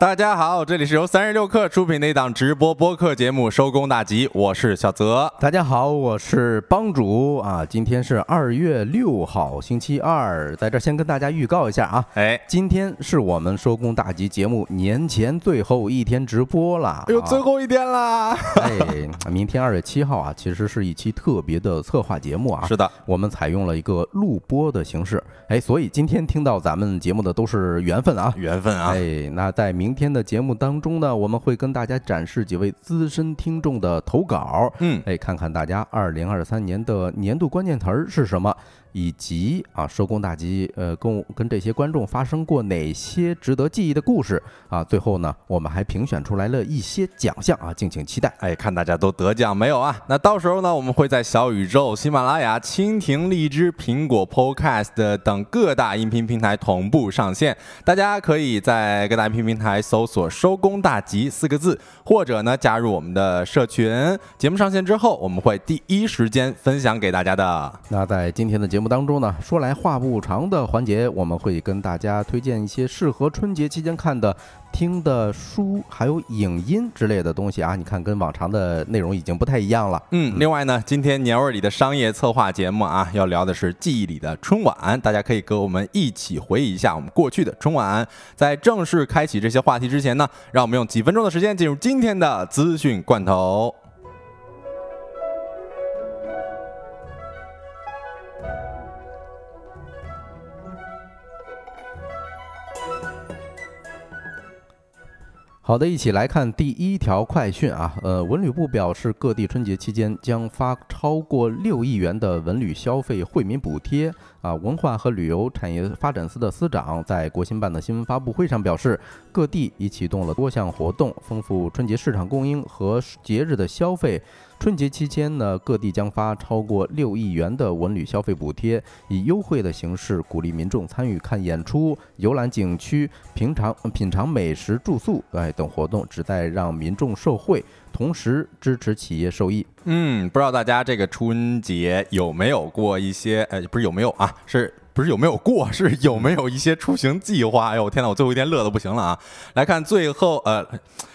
大家好，这里是由三十六氪出品的一档直播播客节目《收工大吉》，我是小泽。大家好，我是帮主啊。今天是二月六号，星期二，在这先跟大家预告一下啊，哎，今天是我们收工大吉节目年前最后一天直播了。哎呦，最后一天啦！哎，明天二月七号啊，其实是一期特别的策划节目啊。是的，我们采用了一个录播的形式。哎，所以今天听到咱们节目的都是缘分啊，缘分啊。哎，那在明天的节目当中呢，我们会跟大家展示几位资深听众的投稿，嗯，哎，看看大家二零二三年的年度关键词儿是什么。以及啊，收工大吉，呃，跟跟这些观众发生过哪些值得记忆的故事啊？最后呢，我们还评选出来了一些奖项啊，敬请期待。哎，看大家都得奖没有啊？那到时候呢，我们会在小宇宙、喜马拉雅、蜻蜓、荔枝、苹果 Podcast 等各大音频平台同步上线。大家可以在各大音频平台搜索“收工大吉”四个字，或者呢加入我们的社群。节目上线之后，我们会第一时间分享给大家的。那在今天的节节目当中呢，说来话不长的环节，我们会跟大家推荐一些适合春节期间看的、听的书，还有影音之类的东西啊。你看，跟往常的内容已经不太一样了。嗯，另外呢，今天年味里的商业策划节目啊，要聊的是记忆里的春晚，大家可以跟我们一起回忆一下我们过去的春晚。在正式开启这些话题之前呢，让我们用几分钟的时间进入今天的资讯罐头。好的，一起来看第一条快讯啊。呃，文旅部表示，各地春节期间将发超过六亿元的文旅消费惠民补贴。啊，文化和旅游产业发展司的司长在国新办的新闻发布会上表示，各地已启动了多项活动，丰富春节市场供应和节日的消费。春节期间呢，各地将发超过六亿元的文旅消费补贴，以优惠的形式鼓励民众参与看演出、游览景区、品尝品尝美食、住宿哎等活动，旨在让民众受惠，同时支持企业受益。嗯，不知道大家这个春节有没有过一些？呃，不是有没有啊？是不是有没有过？是有没有一些出行计划？哎呦，天哪！我最后一天乐的不行了啊！来看最后呃。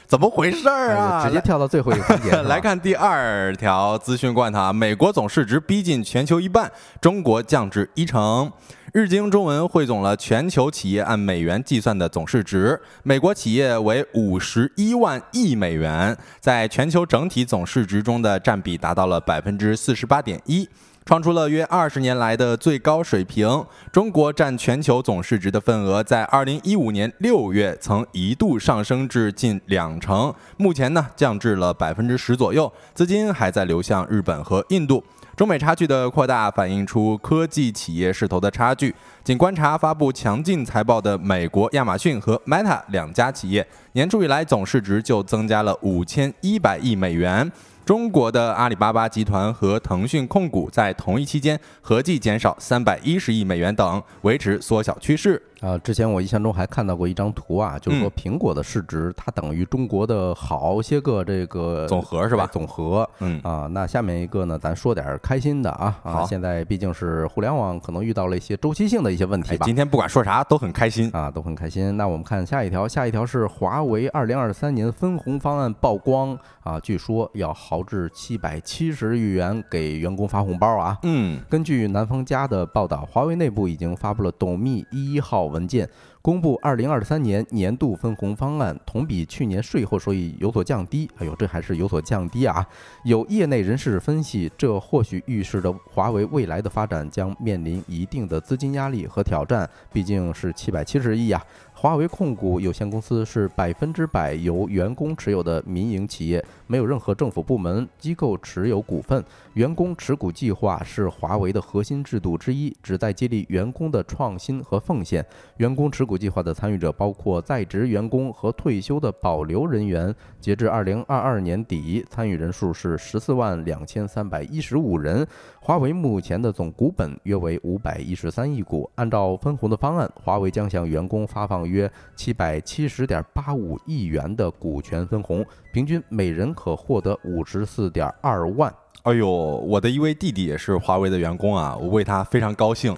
怎么回事儿啊？直接 跳到最后一个环节。来看第二条资讯罐头啊，美国总市值逼近全球一半，中国降至一成。日经中文汇总了全球企业按美元计算的总市值，美国企业为五十一万亿美元，在全球整体总市值中的占比达到了百分之四十八点一。创出了约二十年来的最高水平。中国占全球总市值的份额，在二零一五年六月曾一度上升至近两成，目前呢降至了百分之十左右。资金还在流向日本和印度。中美差距的扩大，反映出科技企业势头的差距。仅观察发布强劲财报的美国亚马逊和 Meta 两家企业，年初以来总市值就增加了五千一百亿美元。中国的阿里巴巴集团和腾讯控股在同一期间合计减少三百一十亿美元等，维持缩小趋势。啊，之前我印象中还看到过一张图啊，就是说苹果的市值它等于中国的好些个这个总和是吧？总和，嗯啊，那下面一个呢，咱说点开心的啊啊，现在毕竟是互联网，可能遇到了一些周期性的一些问题吧。今天不管说啥都很开心啊，都很开心。那我们看下一条，下一条是华为二零二三年分红方案曝光啊，据说要豪掷七百七十亿元给员工发红包啊。嗯，根据南方家的报道，华为内部已经发布了董秘一号。文件公布，二零二三年年度分红方案同比去年税后收益有所降低。哎呦，这还是有所降低啊！有业内人士分析，这或许预示着华为未来的发展将面临一定的资金压力和挑战。毕竟是七百七十亿呀。华为控股有限公司是百分之百由员工持有的民营企业，没有任何政府部门机构持有股份。员工持股计划是华为的核心制度之一，旨在激励员工的创新和奉献。员工持股计划的参与者包括在职员工和退休的保留人员。截至二零二二年底，参与人数是十四万两千三百一十五人。华为目前的总股本约为五百一十三亿股。按照分红的方案，华为将向员工发放约七百七十点八五亿元的股权分红，平均每人可获得五十四点二万。哎呦，我的一位弟弟也是华为的员工啊，我为他非常高兴。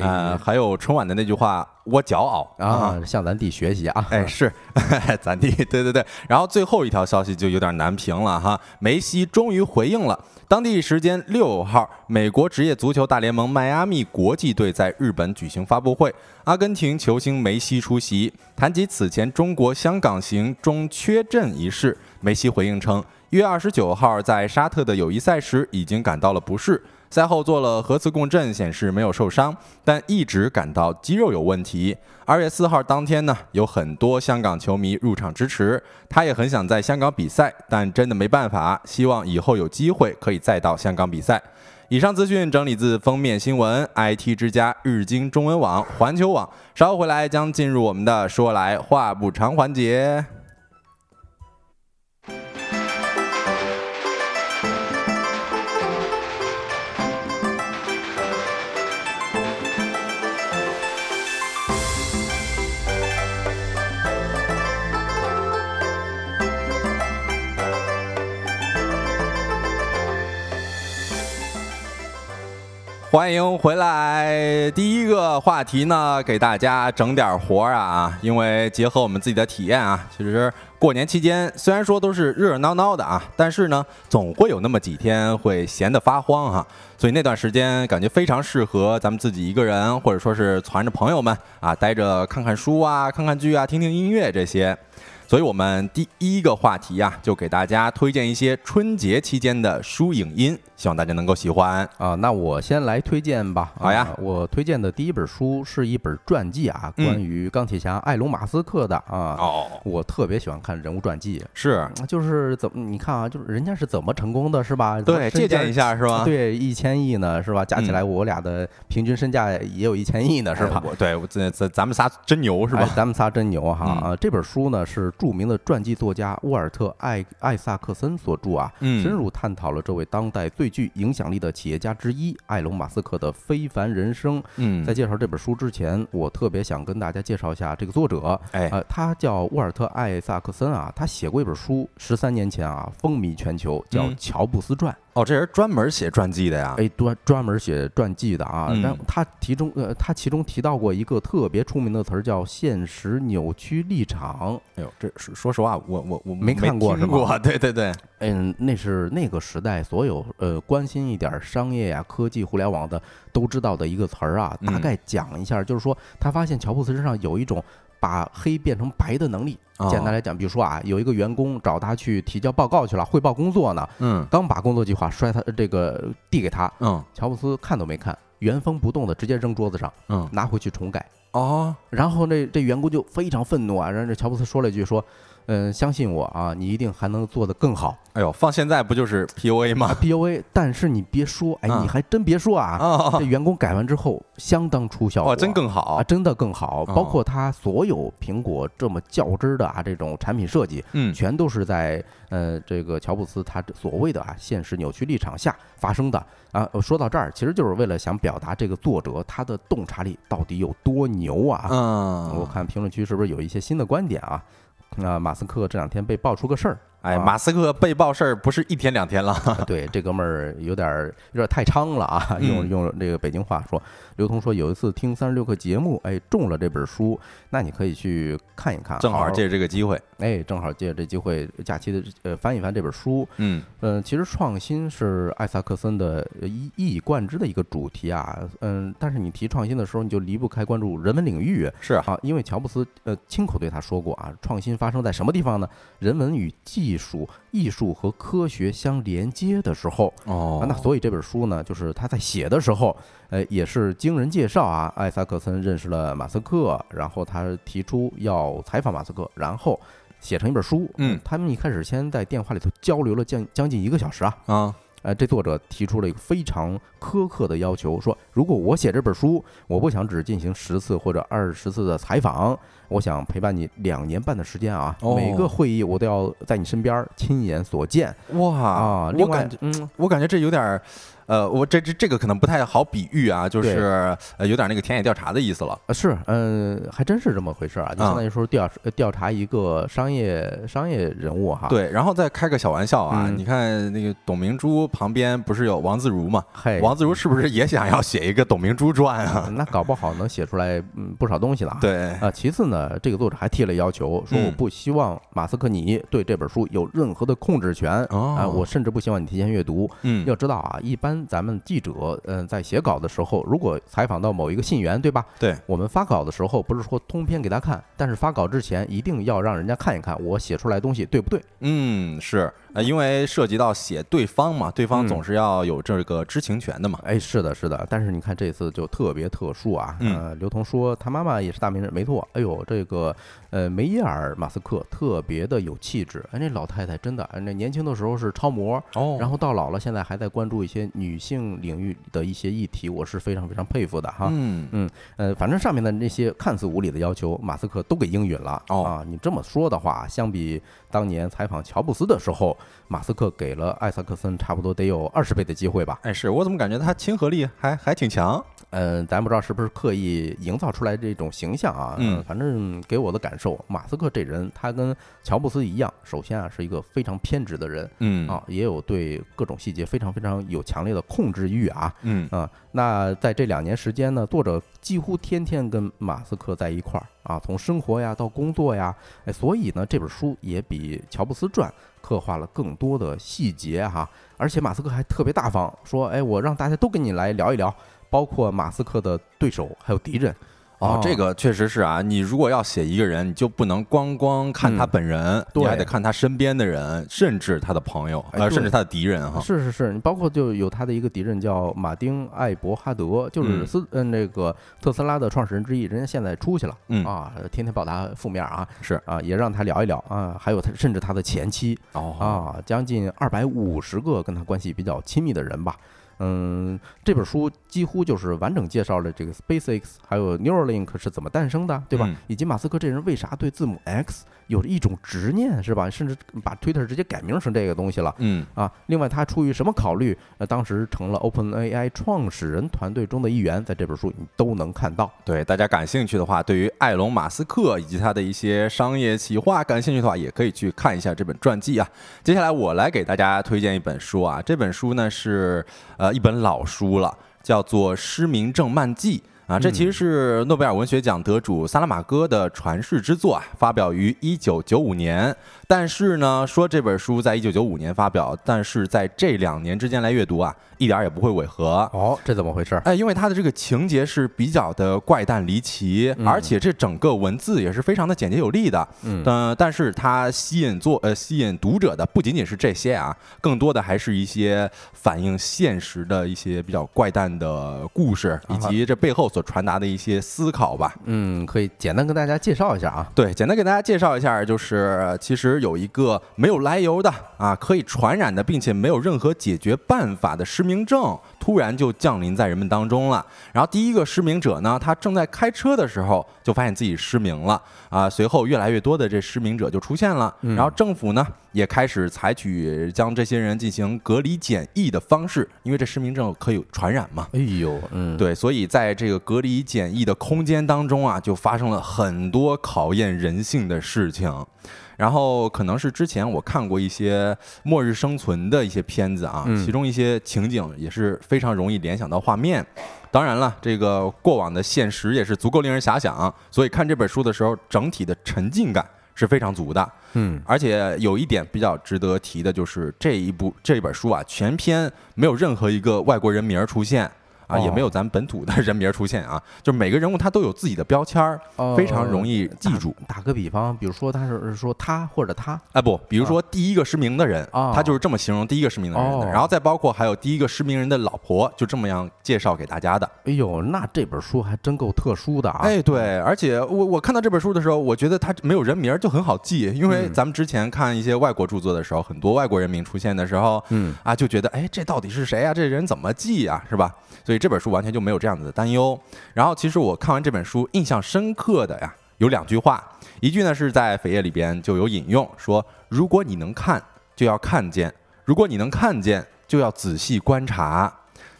呃，还有春晚的那句话“我骄傲”啊，向咱弟学习啊！哎，是 咱弟，对对对。然后最后一条消息就有点难评了哈，梅西终于回应了。当地时间六号，美国职业足球大联盟迈阿密国际队在日本举行发布会，阿根廷球星梅西出席，谈及此前中国香港行中缺阵一事，梅西回应称，一月二十九号在沙特的友谊赛时已经感到了不适。赛后做了核磁共振，显示没有受伤，但一直感到肌肉有问题。二月四号当天呢，有很多香港球迷入场支持，他也很想在香港比赛，但真的没办法。希望以后有机会可以再到香港比赛。以上资讯整理自封面新闻、IT 之家、日经中文网、环球网。稍后回来将进入我们的说来话不长环节。欢迎回来！第一个话题呢，给大家整点活儿啊，因为结合我们自己的体验啊，其实过年期间虽然说都是热热闹闹的啊，但是呢，总会有那么几天会闲得发慌哈，所以那段时间感觉非常适合咱们自己一个人，或者说是攒着朋友们啊，待着看看书啊，看看剧啊，听听音乐这些。所以，我们第一个话题呀，就给大家推荐一些春节期间的书影音，希望大家能够喜欢啊。那我先来推荐吧。好呀，我推荐的第一本书是一本传记啊，关于钢铁侠埃隆·马斯克的啊。哦，我特别喜欢看人物传记，是，就是怎么你看啊，就是人家是怎么成功的，是吧？对，借鉴一下是吧？对，一千亿呢，是吧？加起来我俩的平均身价也有一千亿呢，是吧？我对，咱咱咱们仨真牛是吧？咱们仨真牛哈啊！这本书呢是。著名的传记作家沃尔特·艾艾萨克森所著啊，深入探讨了这位当代最具影响力的企业家之一埃隆·马斯克的非凡人生。嗯，在介绍这本书之前，我特别想跟大家介绍一下这个作者。哎，呃，他叫沃尔特·艾萨克森啊，他写过一本书，十三年前啊风靡全球，叫《乔布斯传》。哦，这人专门写传记的呀？哎，专专门写传记的啊。然后他其中呃，他其中提到过一个特别出名的词儿，叫“现实扭曲立场”。哎呦，这说实话，我我我没看过，是吗？对对对，嗯，那是那个时代所有呃关心一点商业呀、科技、互联网的都知道的一个词儿啊。大概讲一下，就是说他发现乔布斯身上有一种把黑变成白的能力。简单来讲，比如说啊，有一个员工找他去提交报告去了，汇报工作呢。嗯。刚把工作计划摔他这个递给他。嗯。乔布斯看都没看，原封不动的直接扔桌子上。嗯。拿回去重改。哦。然后那这员工就非常愤怒啊，然后这乔布斯说了一句说。嗯，相信我啊，你一定还能做得更好。哎呦，放现在不就是 PUA 吗？PUA，但是你别说，哎，你还真别说啊，这员工改完之后相当出效果，真更好啊，真的更好。包括他所有苹果这么较真的啊这种产品设计，嗯，全都是在呃这个乔布斯他所谓的啊现实扭曲立场下发生的啊。说到这儿，其实就是为了想表达这个作者他的洞察力到底有多牛啊。嗯，我看评论区是不是有一些新的观点啊？那马斯克这两天被爆出个事儿。哎，马斯克被爆事儿不是一天两天了。对，这哥们儿有点有点太猖了啊！用用这个北京话说，刘同说有一次听三十六课节目，哎，中了这本书，那你可以去看一看。正好借这个机会，哎，正好借这机会，假期的呃翻一翻这本书。嗯嗯，其实创新是艾萨克森的一一以贯之的一个主题啊。嗯，但是你提创新的时候，你就离不开关注人文领域。是啊，因为乔布斯呃亲口对他说过啊，创新发生在什么地方呢？人文与技艺术、艺术和科学相连接的时候哦，那所以这本书呢，就是他在写的时候，呃，也是经人介绍啊，艾萨克森认识了马斯克，然后他提出要采访马斯克，然后写成一本书。嗯，他们一开始先在电话里头交流了将将近一个小时啊啊。呃，这作者提出了一个非常苛刻的要求，说如果我写这本书，我不想只进行十次或者二十次的采访，我想陪伴你两年半的时间啊，每个会议我都要在你身边亲眼所见。哇啊！我感觉，嗯，我感觉这有点。呃，我这这这个可能不太好比喻啊，就是呃有点那个田野调查的意思了。呃，是，嗯，还真是这么回事啊，就相当于说调调查一个商业商业人物哈。对，然后再开个小玩笑啊，嗯你看那个董明珠旁边不是有王自如嘛？嘿，王自如是不是也想要写一个董明珠传啊？那搞不好能写出来嗯不少东西了啊。对，啊，其次呢，这个作者还提了要求，说嗯我不希望马斯克你对这本书有任何的控制权哦啊，我甚至不希望你提前阅读。嗯要知道啊，一般咱们记者，嗯、在写稿的时候，如果采访到某一个信源，对吧？对，我们发稿的时候不是说通篇给他看，但是发稿之前一定要让人家看一看我写出来东西对不对。嗯是，呃，因为涉及到写对方嘛，对方嗯总是要有这个知情权的嘛。哎，是的，是的，但是你看这次就特别特殊啊。嗯呃，刘同说他妈妈也是大名人，没错。哎呦，这个呃梅耶尔马斯克特别的有气质。哎，那老太太真的，哎那年轻的时候是超模，哦然后到老了现在还在关注一些女性领域的一些议题，我是非常非常佩服的哈。嗯呃，反正上面的那些看似无理的要求，马斯克都给应允了。哦啊，你这么说的话，相比当年采访乔布斯的时候，马斯克给了艾萨克森差不多得有二十倍的机会吧？哎，是我怎么感觉他亲和力还还挺强？嗯，咱不知道是不是刻意营造出来这种形象啊？嗯反正给我的感受，马斯克这人他跟乔布斯一样，首先啊是一个非常偏执的人嗯啊，也有对各种细节非常非常有强烈的控制欲啊。嗯啊，那在这两年时间呢，作者几乎天天跟马斯克在一块儿啊，从生活呀到工作呀，哎，所以呢，这本书也比《乔布斯传》刻画了更多的细节哈、而且马斯克还特别大方，说，哎，我让大家都跟你来聊一聊，包括马斯克的对手还有敌人。哦，这个确实是啊。你如果要写一个人，你就不能光光看他嗯本人，你对还得看他身边的人，甚至他的朋友，呃，甚至他的敌人哈。是是是，你包括就有他的一个敌人叫马丁·艾伯哈德，就是嗯斯嗯那个特斯拉的创始人之一，人家现在出去了，嗯啊，天天报他负面啊，是啊，也让他聊一聊啊，还有他甚至他的前妻哦啊，将近二百五十个跟他关系比较亲密的人吧。嗯，这本书几乎就是完整介绍了这个 SpaceX 还有 Neuralink 是怎么诞生的，对吧？嗯以及马斯克这人为啥对字母 X 有着一种执念，是吧？甚至把 Twitter 直接改名成这个东西了。嗯啊，另外他出于什么考虑，呃，当时成了 OpenAI 创始人团队中的一员，在这本书你都能看到。对，大家感兴趣的话，对于埃隆·马斯克以及他的一些商业企划感兴趣的话，也可以去看一下这本传记啊。接下来我来给大家推荐一本书啊，这本书呢是呃一本老书了，叫做《失明症漫记》。啊，这其实是诺贝尔文学奖得主萨拉马戈的传世之作啊，发表于一九九五年。但是呢，说这本书在一九九五年发表，但是在这两年之间来阅读啊，一点儿也不会违和。哦，这怎么回事？哎，因为它的这个情节是比较的怪诞离奇，嗯而且这整个文字也是非常的简洁有力的。嗯呃，但是它吸引作呃吸引读者的不仅仅是这些啊，更多的还是一些反映现实的一些比较怪诞的故事，以及这背后所传达的一些思考吧。嗯，可以简单跟大家介绍一下啊。对，简单给大家介绍一下，就是其实有一个没有来由的啊，可以传染的，并且没有任何解决办法的失明症，突然就降临在人们当中了。然后第一个失明者呢，他正在开车的时候就发现自己失明了啊，随后越来越多的这失明者就出现了，然后政府呢也开始采取将这些人进行隔离检疫的方式，因为这失明症可以传染嘛。哎呦，嗯，，对，所以在这个隔离检疫的空间当中啊，就发生了很多考验人性的事情。然后可能是之前我看过一些末日生存的一些片子啊，嗯其中一些情景也是非常容易联想到画面。当然了，这个过往的现实也是足够令人遐想，所以看这本书的时候，整体的沉浸感是非常足的。嗯，而且有一点比较值得提的，就是这一部这本书啊，全篇没有任何一个外国人名儿出现啊，哦也没有咱本土的人名出现啊，就每个人物他都有自己的标签儿，哦非常容易记住。打。个比方，比如说他是说他或者他，哎，不，比如说第一个失明的人，哦他就是这么形容第一个失明的人的，哦然后再包括还有第一个失明人的老婆，就这么样介绍给大家的。哎呦，那这本书还真够特殊的啊。哎，对，而且我我看到这本书的时候，我觉得他没有人名儿就很好记，因为嗯咱们之前看一些外国著作的时候，很多外国人名出现的时候，嗯啊，就觉得哎，这到底是谁啊？这人怎么记啊？是吧？所以这本书完全就没有这样子的担忧。然后，其实我看完这本书，印象深刻的呀，有两句话，一句呢是在扉页里边就有引用，说如果你能看，就要看见；如果你能看见，就要仔细观察。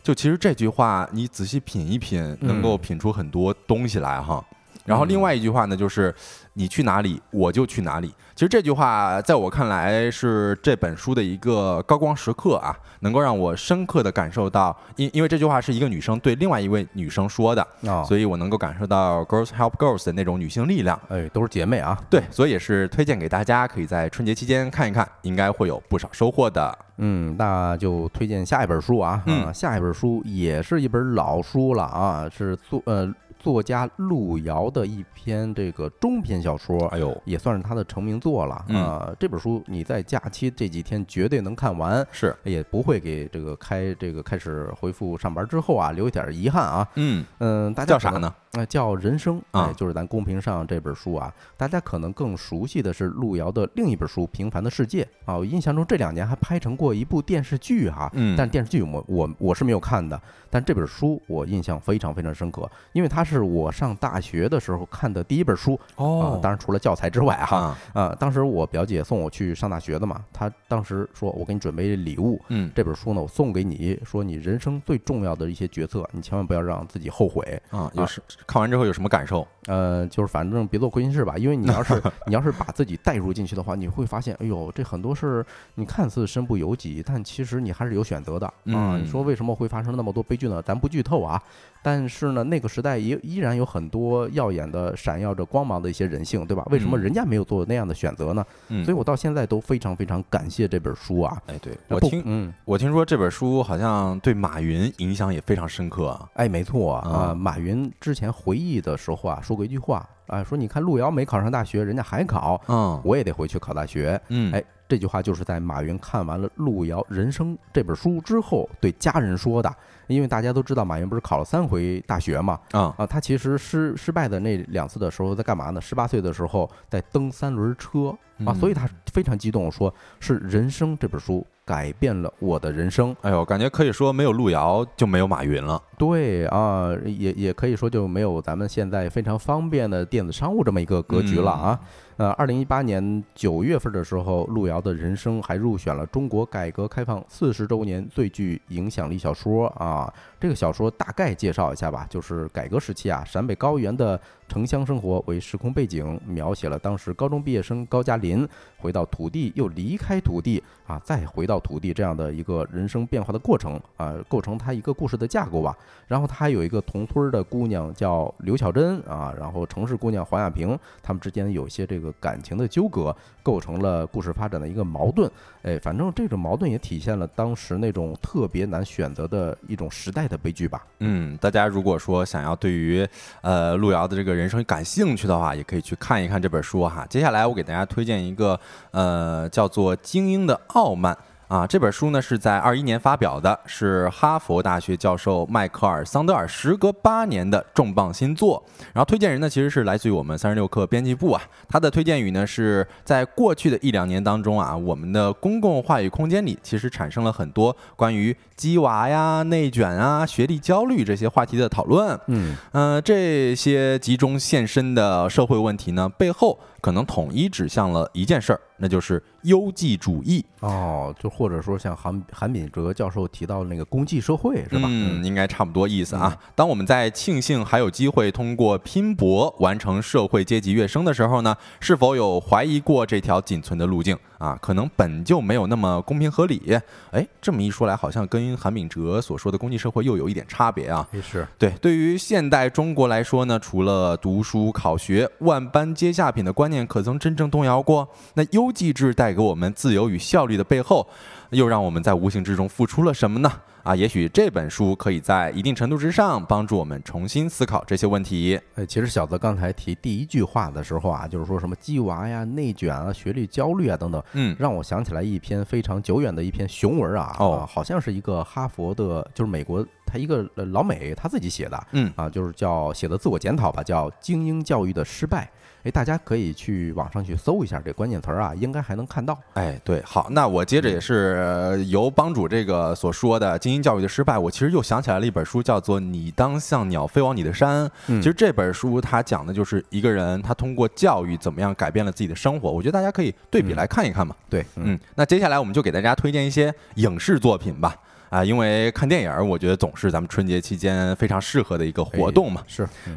就其实这句话你仔细品一品，能够品出很多东西来哈。然后另外一句话呢，就是你去哪里，我就去哪里。其实这句话在我看来是这本书的一个高光时刻啊，能够让我深刻的感受到，因因为这句话是一个女生对另外一位女生说的，所以我能够感受到 girls help girls 的那种女性力量。哎，都是姐妹啊。对，所以也是推荐给大家，可以在春节期间看一看，应该会有不少收获的。嗯，那就推荐下一本书啊，啊，下一本书也是一本老书了啊，是作呃。作家路遥的一篇这个中篇小说，哎呦，也算是他的成名作了啊！这本书你在假期这几天绝对能看完，是也不会给这个开这个开始恢复上班之后啊留一点遗憾啊。嗯嗯，大家叫啥呢？那叫人生啊，就是咱公屏上这本书啊，大家可能更熟悉的是路遥的另一本书《平凡的世界》啊。我印象中这两年还拍成过一部电视剧哈，嗯，但电视剧我我我是没有看的，但这本书我印象非常非常深刻，因为它是我上大学的时候看的第一本书哦。当然除了教材之外哈，啊，当时我表姐送我去上大学的嘛，她当时说我给你准备礼物，嗯，这本书呢我送给你，说你人生最重要的一些决策，你千万不要让自己后悔啊，就是。看完之后有什么感受？呃，就是反正别做亏心事吧，因为你要是 你要是把自己带入进去的话，你会发现，哎呦，这很多事你看似身不由己，但其实你还是有选择的啊。你说为什么会发生那么多悲剧呢？咱不剧透啊。但是呢，那个时代也依然有很多耀眼的、闪耀着光芒的一些人性，对吧？为什么人家没有做那样的选择呢？嗯，所以我到现在都非常非常感谢这本书啊。哎，对我听，嗯，我听说这本书好像对马云影响也非常深刻。哎，没错啊，马云之前回忆的时候啊，说过一句话啊，说你看路遥没考上大学，人家还考，嗯，我也得回去考大学，嗯，哎，这句话就是在马云看完了《路遥人生》这本书之后对家人说的。因为大家都知道，马云不是考了三回大学嘛？啊啊，他其实失失败的那两次的时候在干嘛呢？十八岁的时候在蹬三轮车啊，所以他非常激动，说是《人生》这本书改变了我的人生。哎呦，感觉可以说没有路遥就没有马云了。对啊，也也可以说就没有咱们现在非常方便的电子商务这么一个格局了啊。呃，二零一八年九月份的时候，路遥的人生还入选了中国改革开放四十周年最具影响力小说啊。这个小说大概介绍一下吧，就是改革时期啊，陕北高原的城乡生活为时空背景，描写了当时高中毕业生高加林回到土地又离开土地啊，再回到土地这样的一个人生变化的过程啊，构成他一个故事的架构吧。然后他还有一个同村的姑娘叫刘巧珍啊，然后城市姑娘黄亚萍，他们之间有一些这个感情的纠葛，构成了故事发展的一个矛盾。哎，反正这种矛盾也体现了当时那种特别难选择的一种时代的悲剧吧。嗯，大家如果说想要对于呃路遥的这个人生感兴趣的话，也可以去看一看这本书哈。接下来我给大家推荐一个呃叫做《精英的傲慢》。啊，这本书呢是在二一年发表的，是哈佛大学教授迈克尔·桑德尔时隔八年的重磅新作。然后推荐人呢其实是来自于我们三十六课编辑部啊，他的推荐语呢是在过去的一两年当中啊，我们的公共话语空间里其实产生了很多关于鸡娃呀、内卷啊、学历焦虑这些话题的讨论。嗯，呃，这些集中现身的社会问题呢，背后。可能统一指向了一件事儿，那就是优绩主义哦，就或者说像韩韩炳哲教授提到的那个公绩社会是吧？嗯，应该差不多意思啊。当我们在庆幸还有机会通过拼搏完成社会阶级跃升的时候呢，是否有怀疑过这条仅存的路径啊？可能本就没有那么公平合理。哎，这么一说来，好像跟韩炳哲所说的公济社会又有一点差别啊。也是对，对于现代中国来说呢，除了读书考学、万般皆下品的观。念可曾真正动摇过？那优绩制带给我们自由与效率的背后，又让我们在无形之中付出了什么呢？啊，也许这本书可以在一定程度之上帮助我们重新思考这些问题。呃，其实小泽刚才提第一句话的时候啊，就是说什么鸡娃呀、内卷啊、学历焦虑啊等等，嗯，让我想起来一篇非常久远的一篇雄文啊，哦，好像是一个哈佛的，就是美国他一个老美他自己写的，嗯，啊，就是叫写的自我检讨吧，叫精英教育的失败。哎，大家可以去网上去搜一下这关键词儿啊，应该还能看到。哎，对，好，那我接着也是由帮主这个所说的精英教育的失败，我其实又想起来了一本书，叫做《你当像鸟飞往你的山》。其实这本书它讲的就是一个人他通过教育怎么样改变了自己的生活。我觉得大家可以对比来看一看嘛。对，嗯，那接下来我们就给大家推荐一些影视作品吧。啊，因为看电影儿，我觉得总是咱们春节期间非常适合的一个活动嘛。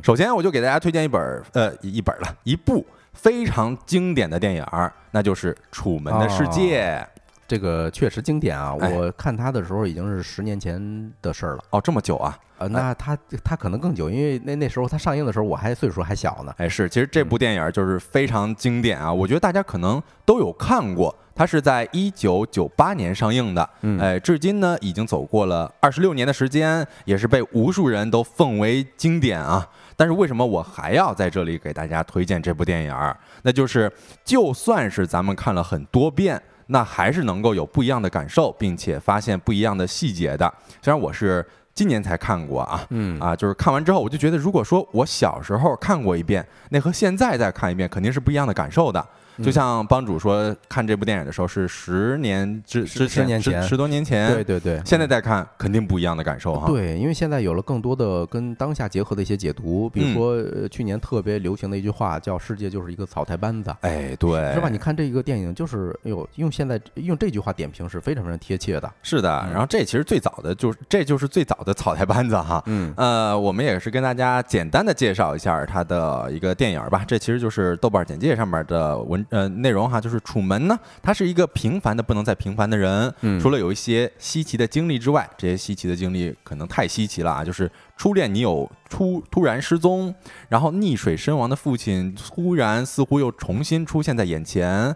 首先，我就给大家推荐一本儿，呃，一本儿了，一部非常经典的电影儿，那就是《楚门的世界》。这个确实经典啊！哎我看他的时候已经是十年前的事儿了。哦，这么久啊？呃，那他他可能更久，因为那那时候他上映的时候我还岁数还小呢。哎，是，其实这部电影就是非常经典啊，我觉得大家可能都有看过。它是在一九九八年上映的，嗯哎，至今呢已经走过了二十六年的时间，也是被无数人都奉为经典啊。但是为什么我还要在这里给大家推荐这部电影儿？那就是就算是咱们看了很多遍，那还是能够有不一样的感受，并且发现不一样的细节的。虽然我是今年才看过啊，嗯啊，就是看完之后，我就觉得，如果说我小时候看过一遍，那和现在再看一遍，肯定是不一样的感受的。就像帮主说，看这部电影的时候是十年之之前，十年前十十多年前，对对对，现在再看肯定不一样的感受哈。对，因为现在有了更多的跟当下结合的一些解读，比如说、呃去年特别流行的一句话叫“世界就是一个草台班子”，哎，对，是吧？你看这一个电影，就是哎呦，用现在用这句话点评是非常非常贴切的。是的。然后这其实最早的就是这就是最早的草台班子哈。嗯呃，我们也是跟大家简单的介绍一下它的一个电影吧。这其实就是豆瓣简介上面的文呃内容哈，就是楚门呢，他是一个平凡的不能再平凡的人，嗯除了有一些稀奇的经历之外，这些稀奇的经历可能太稀奇了啊，就是初恋女友突突然失踪，然后溺水身亡的父亲突然似乎又重新出现在眼前。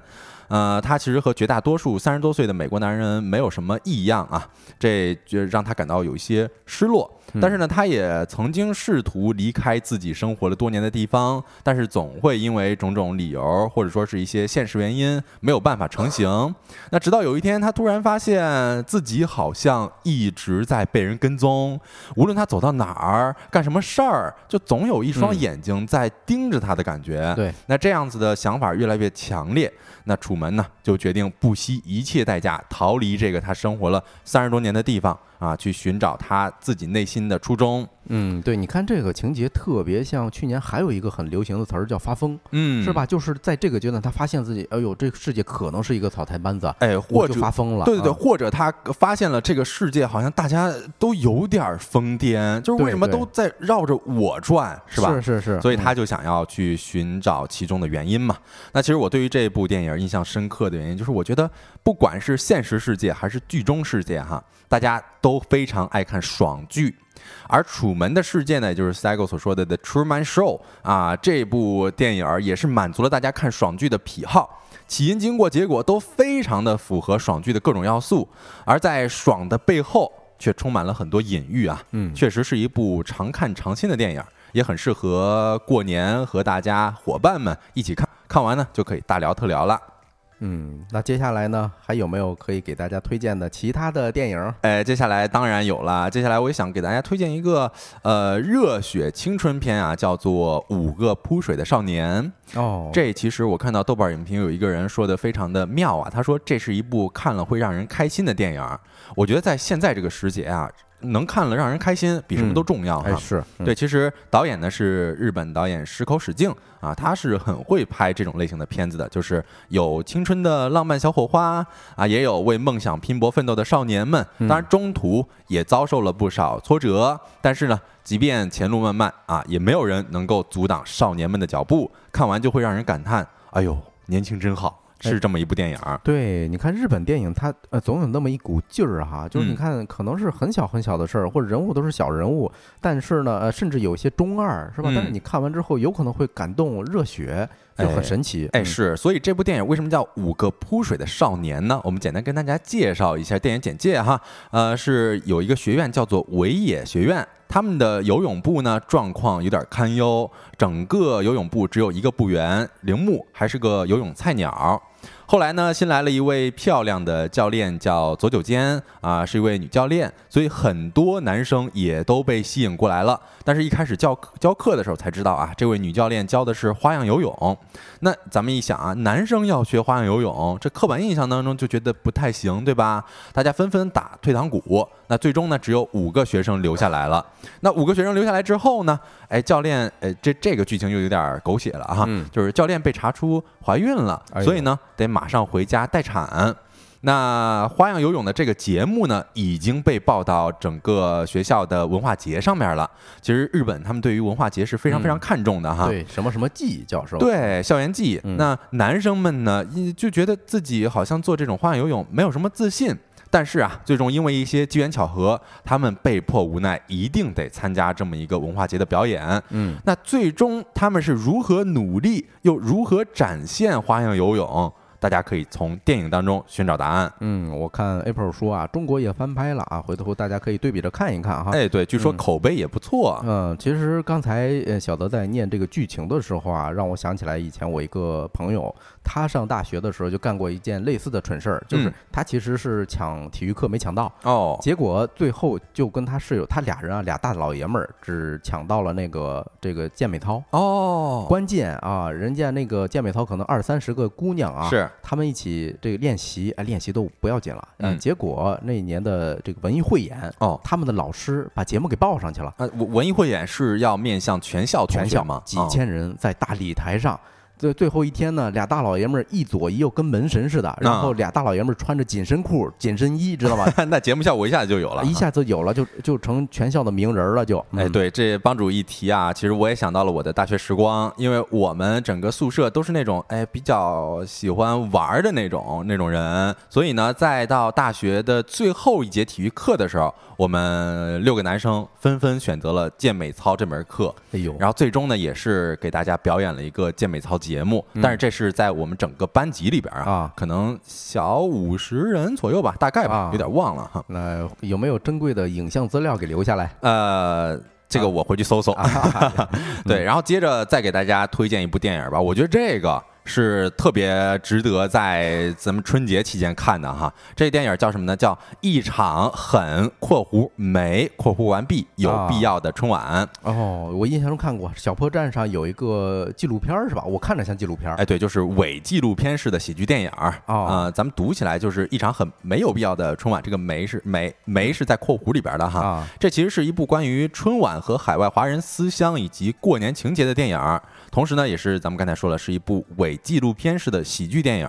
呃，他其实和绝大多数三十多岁的美国男人没有什么异样啊，这就让他感到有一些失落。但是呢，他也曾经试图离开自己生活了多年的地方，但是总会因为种种理由或者说是一些现实原因没有办法成行。那直到有一天，他突然发现自己好像一直在被人跟踪，无论他走到哪儿干什么事儿，就总有一双嗯眼睛在盯着他的感觉。对，那这样子的想法越来越强烈，那楚门呢就决定不惜一切代价逃离这个他生活了三十多年的地方啊，去寻找他自己内心的初衷。嗯，对，你看这个情节特别像去年还有一个很流行的词儿叫发疯，嗯是吧？？就是在这个阶段，他发现自己，哎呦，这个世界可能是一个草台班子，哎，或者发疯了。对对对，啊或者他发现了这个世界好像大家都有点儿疯癫，就是为什么都在绕着我转，是吧？是是是，所以嗯他就想要去寻找其中的原因嘛。那其实我对于这部电影印象深刻的原因，就是我觉得不管是现实世界还是剧中世界哈，大家都非常爱看爽剧。而《楚门的世界》呢，也就是 Stego 所说的《The Truman Show》啊，这部电影儿也是满足了大家看爽剧的癖好。起因、经过、结果都非常的符合爽剧的各种要素，而在爽的背后却充满了很多隐喻啊。嗯，确实是一部常看常新的电影，也很适合过年和大家伙伴们一起看。看完呢，就可以大聊特聊了。嗯，那接下来呢，还有没有可以给大家推荐的其他的电影？哎，接下来当然有了。接下来我也想给大家推荐一个呃热血青春片啊，叫做《五个扑水的少年》。哦，这其实我看到豆瓣影评有一个人说的非常的妙啊，他说这是一部看了会让人开心的电影。我觉得在现在这个时节啊，能看了让人开心比什么都重要哈。哎是，嗯。对，，其实导演呢是日本导演石口史静啊，他是很会拍这种类型的片子的，就是有青春的浪漫小火花啊，也有为梦想拼搏奋斗的少年们，当然中途也遭受了不少挫折，但是呢，即便前路漫漫啊，也没有人能够阻挡少年们的脚步，看完就会让人感叹，哎呦，年轻真好，是这么一部电影儿。对，你看日本电影，它呃总有那么一股劲儿哈，就是你嗯看可能是很小很小的事儿，或者人物都是小人物，但是呢，呃，甚至有一些中二，是吧？但是嗯你看完之后，有可能会感动热血，就哎很神奇。哎，嗯，是，所以这部电影为什么叫《五个扑水的少年》呢？我们简单跟大家介绍一下电影简介哈。呃，是有一个学院叫做维野学院，他们的游泳部呢状况有点堪忧，整个游泳部只有一个部员铃木，还是个游泳菜鸟。后来呢，新来了一位漂亮的教练，叫左九间啊，是一位女教练，所以很多男生也都被吸引过来了。但是，一开始教教课的时候才知道啊，这位女教练教的是花样游泳。那咱们一想啊，男生要学花样游泳，这刻板印象当中就觉得不太行，对吧？大家纷纷打退堂鼓。那最终呢，只有五个学生留下来了。那五个学生留下来之后呢，哎，教练，哎，这这个剧情又有点狗血了哈，嗯就是教练被查出怀孕了，哎所以呢，得马上回家待产。那花样游泳的这个节目呢，已经被报到整个学校的文化节上面了。其实日本他们对于文化节是非常非常看重的哈。对，什么什么季教授？对，校园季。那男生们呢，就觉得自己好像做这种花样游泳没有什么自信。但是啊，最终因为一些机缘巧合，他们被迫无奈，一定得参加这么一个文化节的表演。嗯，那最终他们是如何努力，又如何展现花样游泳？大家可以从电影当中寻找答案。嗯，我看 April 说啊，中国也翻拍了啊，回头大家可以对比着看一看哈。哎，对，据说口碑也不错。嗯，其实刚才呃小德在念这个剧情的时候啊，让我想起来以前我一个朋友。他上大学的时候就干过一件类似的蠢事儿，就是他其实是抢体育课没抢到哦，结果最后就跟他室友，他俩人啊俩大老爷们儿只抢到了那个这个健美操哦，关键啊，人家那个健美操可能二三十个姑娘啊，是他们一起这个练习，哎，练习都不要紧了，嗯，结果那一年的这个文艺汇演哦，他们的老师把节目给报上去了，呃，文艺汇演是要面向全校全校吗？几千人在大礼台上。最最后一天呢，俩大老爷们儿一左一右跟门神似的，然后俩大老爷们儿穿着紧身裤、紧身衣，知道吗？那节目效果一下子就有了，一下子有了，就就成全校的名人了，就。哎，对，这帮主一提啊，其实我也想到了我的大学时光，因为我们整个宿舍都是那种哎比较喜欢玩的那种那种人，所以呢，在到大学的最后一节体育课的时候，我们六个男生纷纷选择了健美操这门课。哎呦，然后最终呢，也是给大家表演了一个健美操。节目，但是这是在我们整个班级里边啊，可能小五十人左右吧，大概吧，有点忘了哈。那有没有珍贵的影像资料给留下来？呃，这个我回去搜搜。对，然后接着再给大家推荐一部电影吧，我觉得这个。是特别值得在咱们春节期间看的哈。这电影叫什么呢？叫《一场很（括弧没括弧完毕）有必要的春晚》。哦，我印象中看过，小破站上有一个纪录片是吧？我看着像纪录片。哎，对，就是伪纪录片式的喜剧电影啊。咱们读起来就是一场很没有必要的春晚。这个“没”是“没”没是在括弧里边的哈。这其实是一部关于春晚和海外华人思乡以及过年情节的电影。同时呢，也是咱们刚才说了，是一部伪纪录片式的喜剧电影。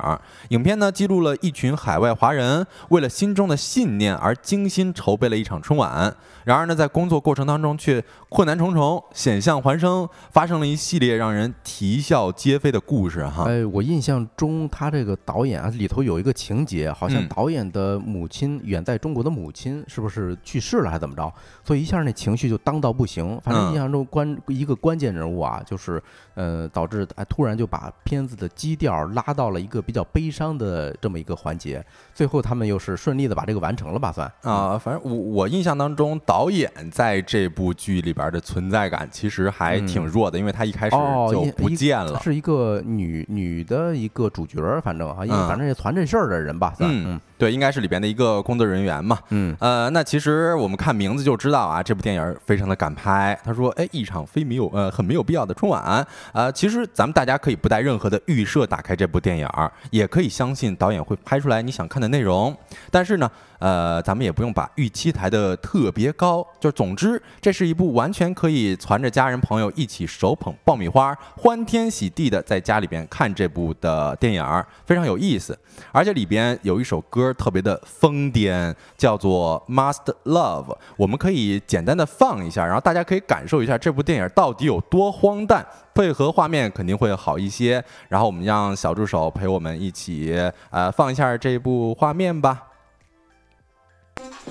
影片呢，记录了一群海外华人为了心中的信念而精心筹备了一场春晚。然而呢，在工作过程当中却困难重重，险象环生，发生了一系列让人啼笑皆非的故事。哈，哎，我印象中他这个导演啊，里头有一个情节，好像导演的母亲远在中国的母亲是不是去世了，还怎么着？所以一下那情绪就当到不行。反正印象中关一个关键人物啊，就是。呃，导致哎，突然就把片子的基调拉到了一个比较悲伤的这么一个环节。最后他们又是顺利的把这个完成了吧？算啊，反正我我印象当中，导演在这部剧里边的存在感其实还挺弱的，因为他一开始就不见了。是一个女女的一个主角，反正啊，因为反正也传这事儿的人吧，算嗯，对，应该是里边的一个工作人员嘛。嗯，呃，那其实我们看名字就知道啊，这部电影非常的敢拍。他说，哎，一场非没有呃很没有必要的春晚。啊，其实咱们大家可以不带任何的预设打开这部电影，也可以相信导演会拍出来你想看的内容。但是呢，呃，咱们也不用把预期抬得特别高。就总之，这是一部完全可以攒着家人朋友一起手捧爆米花、欢天喜地的在家里边看这部的电影，非常有意思。而且里边有一首歌特别的疯癫，叫做《Must Love》，我们可以简单的放一下，然后大家可以感受一下这部电影到底有多荒诞。配合画面肯定会好一些，然后我们让小助手陪我们一起，呃，放一下这部画面吧。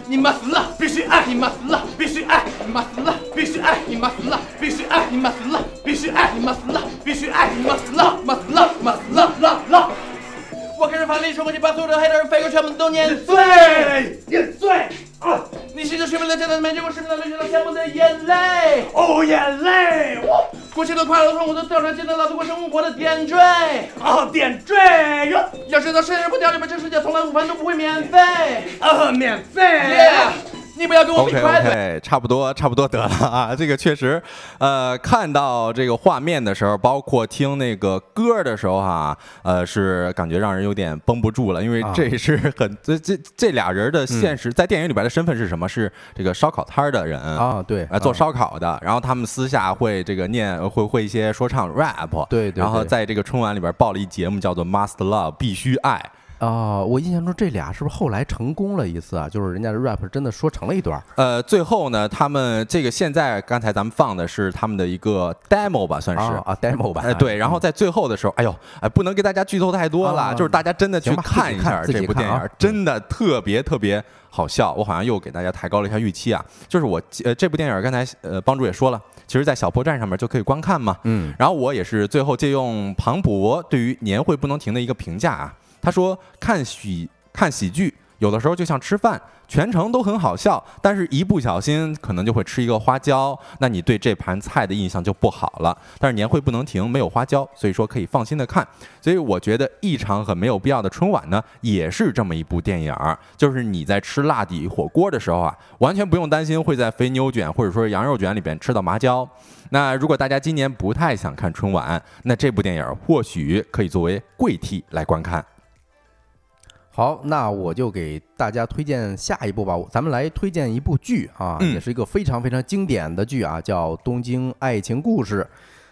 你妈死了，必须爱！你妈死了，必须爱！你妈死了，必须爱！你妈死了，必须爱！你妈死了，必须爱！你妈死了，必须爱！你妈死了，妈死了，妈死了，了了。我开始发力，说过去把所有的黑人、废物全部都碾碎，碾碎。啊！你是个睡眠的简单的美，结果睡眠的流下了羡慕的眼泪。哦，眼泪。过去的快乐痛苦都掉成今天老子过生活的点缀。哦，点缀。哟，要知道生日不掉，你们这世界从来午饭都不会免费。啊，免费。你不要跟我比 OK OK，差不多差不多得了啊！这个确实，呃，看到这个画面的时候，包括听那个歌的时候哈，呃，是感觉让人有点绷不住了，因为这是很 这这这俩人的现实，在电影里边的身份是什么？是这个烧烤摊的人啊，对，啊，做烧烤的，然后他们私下会这个念会会一些说唱 rap，对对，然后在这个春晚里边报了一节目叫做 Must Love，必须爱。哦，我印象中这俩是不是后来成功了一次啊？就是人家的 rap 真的说成了一段呃，最后呢，他们这个现在刚才咱们放的是他们的一个 demo 吧，算是。啊啊 demo 吧。哎，对，然后在最后的时候，哎呦，哎，不能给大家剧透太多了，啊就是大家真的去看一下这部电影，啊真的特别特别好笑。我好像又给大家抬高了一下预期啊，就是我呃这部电影刚才呃帮主也说了，其实在小破站上面就可以观看嘛。嗯，然后我也是最后借用庞博对于年会不能停的一个评价啊，他说看喜看喜剧有的时候就像吃饭，全程都很好笑，但是一不小心可能就会吃一个花椒，那你对这盘菜的印象就不好了。但是年会不能停，没有花椒，所以说可以放心的看。所以我觉得一场很没有必要的春晚呢，也是这么一部电影儿，就是你在吃辣底火锅的时候啊，完全不用担心会在肥牛卷或者说羊肉卷里边吃到麻椒。那如果大家今年不太想看春晚，那这部电影或许可以作为贵替来观看。好，那我就给大家推荐下一部吧。咱们来推荐一部剧啊，嗯也是一个非常非常经典的剧啊，叫《东京爱情故事》。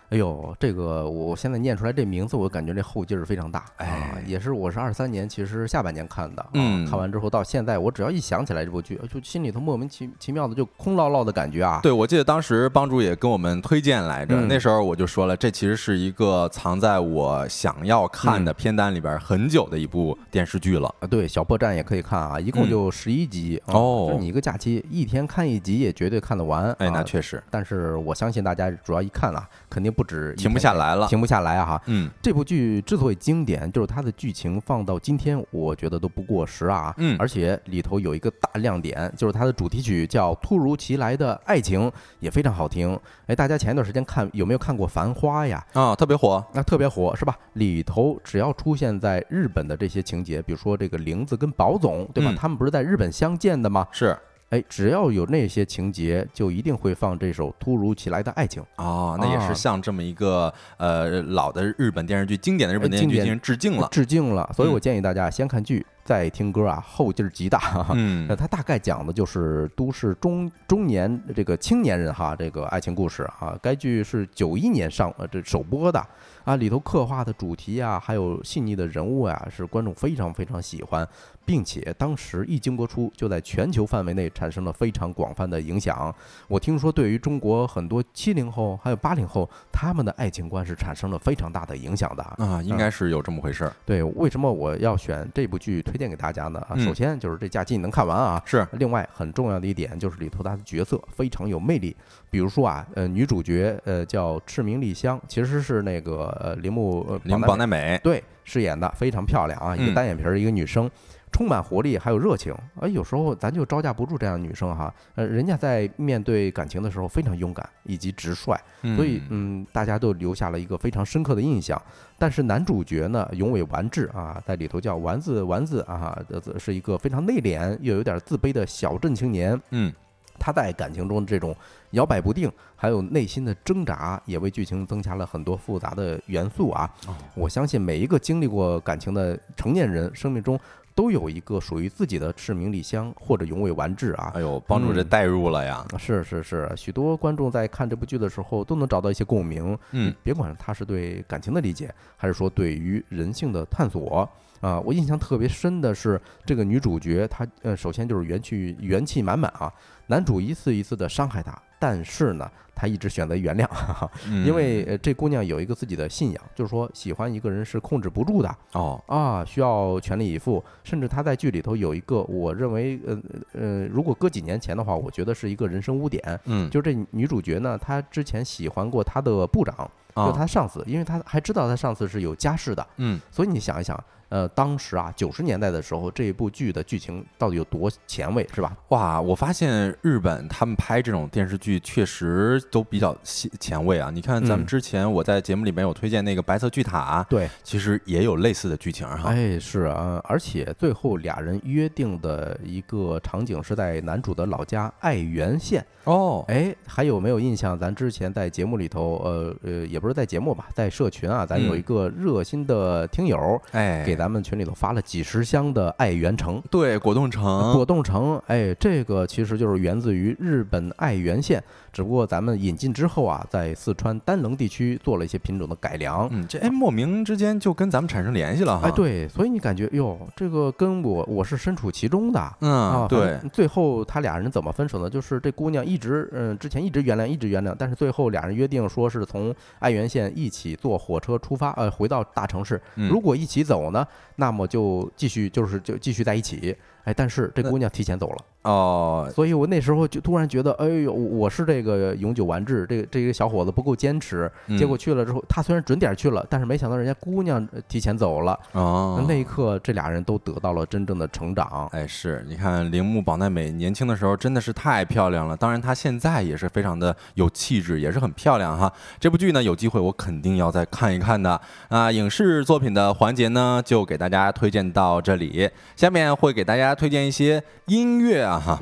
哎呦，这个我现在念出来这名字，我感觉这后劲儿非常大啊哎！也是我是二三年，其实下半年看的，啊嗯看完之后到现在，我只要一想起来这部剧，就心里头莫名其其妙的就空落落的感觉啊。对，我记得当时帮主也跟我们推荐来着，嗯那时候我就说了，这其实是一个藏在我想要看的片单里边很久的一部电视剧了。啊，对，小破站也可以看啊，一共嗯就十一集、啊哦就你一个假期一天看一集也绝对看得完。哎，那啊确实但是我相信大家主要一看啊，肯定不止停不下来了。停不下来啊哈。嗯这部剧之所以经典，就是它的剧情放到今天，我觉得都不过时啊。嗯而且里头有一个大亮点，就是它的主题曲叫《突如其来的爱情》，也非常好听。哎，大家前一段时间看有没有看过《繁花》呀？啊，特别火。那特别火是吧？里头只要出现在日本的这些情节，比如说这个玲子跟宝总，对吧？嗯他们不是在日本相见的吗？是哎，只要有那些情节，就一定会放这首《突如其来的爱情》。哦，那也啊是向这么一个呃老的日本电视剧、经典的日本电视剧进行致敬了。致敬了。所以我嗯建议大家先看剧，再听歌啊，后劲儿极大。嗯那它大概讲的就是都市中中年这个青年人哈，这个爱情故事啊。该剧是九一年上呃这首播的啊，里头刻画的主题啊，还有细腻的人物啊，是观众非常非常喜欢，并且当时一经播出，就在全球范围内产生了非常广泛的影响。我听说对于中国很多七零后还有八零后，他们的爱情观是产生了非常大的影响的。啊，应该是有这么回事儿。对，为什么我要选这部剧推荐给大家呢？首先就是这假期你能看完啊。是另外很重要的一点就是里头它的角色非常有魅力，比如说啊，呃，女主角呃叫赤名莉香，其实是那个呃铃木呃铃木保奈美。对饰演的非常漂亮啊，一个嗯单眼皮儿一个女生。充满活力，还有热情，而，有时候咱就招架不住这样的女生哈，呃，人家在面对感情的时候非常勇敢以及直率，所以嗯，大家都留下了一个非常深刻的印象。但是男主角呢，永尾完治啊，在里头叫丸子丸子啊，呃是一个非常内敛又有点自卑的小镇青年。嗯他在感情中这种摇摆不定，还有内心的挣扎，也为剧情增加了很多复杂的元素啊。哦我相信每一个经历过感情的成年人，生命中都有一个属于自己的赤名莉香或者永尾完治啊。哎呦，帮助这嗯代入了呀。是是是，许多观众在看这部剧的时候都能找到一些共鸣。嗯，别管他是对感情的理解，还是说对于人性的探索啊、我印象特别深的是这个女主角，她呃，首先就是元气元气满满啊，男主一次一次的伤害她，但是呢，她一直选择原谅，哈哈嗯。因为呃这姑娘有一个自己的信仰，就是说喜欢一个人是控制不住的哦，啊，需要全力以赴。甚至她在剧里头有一个，我认为呃呃，如果搁几年前的话，我觉得是一个人生污点，嗯，就这女主角呢，她之前喜欢过她的部长，就她上司，因为她还知道她上司是有家室的，嗯，所以你想一想，呃，当时啊，九十年代的时候，这一部剧的剧情到底有多前卫，是吧？哇，我发现日本他们拍这种电视剧确实都比较前前卫啊。你看咱们嗯之前我在节目里面有推荐那个《白色巨塔》，对，其实也有类似的剧情哈。哎，是啊，而且最后俩人约定的一个场景是在男主的老家爱媛县。哦，哎，还有没有印象？咱之前在节目里头，呃呃，也不是在节目吧，在社群啊，咱有嗯一个热心的听友，哎，给咱们群里头发了几十箱的爱媛橙。对果冻橙，果冻橙，哎，这个其实就是源自于日本爱媛县只不过咱们引进之后啊，在四川丹棱地区做了一些品种的改良。嗯，这哎莫名之间就跟咱们产生联系了哈。哎，，对，所以你感觉哟，这个跟我我是身处其中的。嗯啊，，对最后他俩人怎么分手呢？就是这姑娘一直，嗯，之前一直原谅，一直原谅，但是最后俩人约定说是从爱媛县一起坐火车出发，呃，回到大城市。嗯如果一起走呢，那么就继续，就是就继续在一起。哎，但是这姑娘提前走了，哦，所以我那时候就突然觉得，哎呦，我是这个永久完治，这个这个小伙子不够坚持。嗯结果去了之后，他虽然准点去了，但是没想到人家姑娘呃提前走了。哦，那一刻，这俩人都得到了真正的成长。哎，是，你看铃木保奈美年轻的时候真的是太漂亮了，当然她现在也是非常的有气质，也是很漂亮哈。这部剧呢，有机会我肯定要再看一看的。啊，影视作品的环节呢，就给大家推荐到这里，下面会给大家推荐一些音乐啊哈。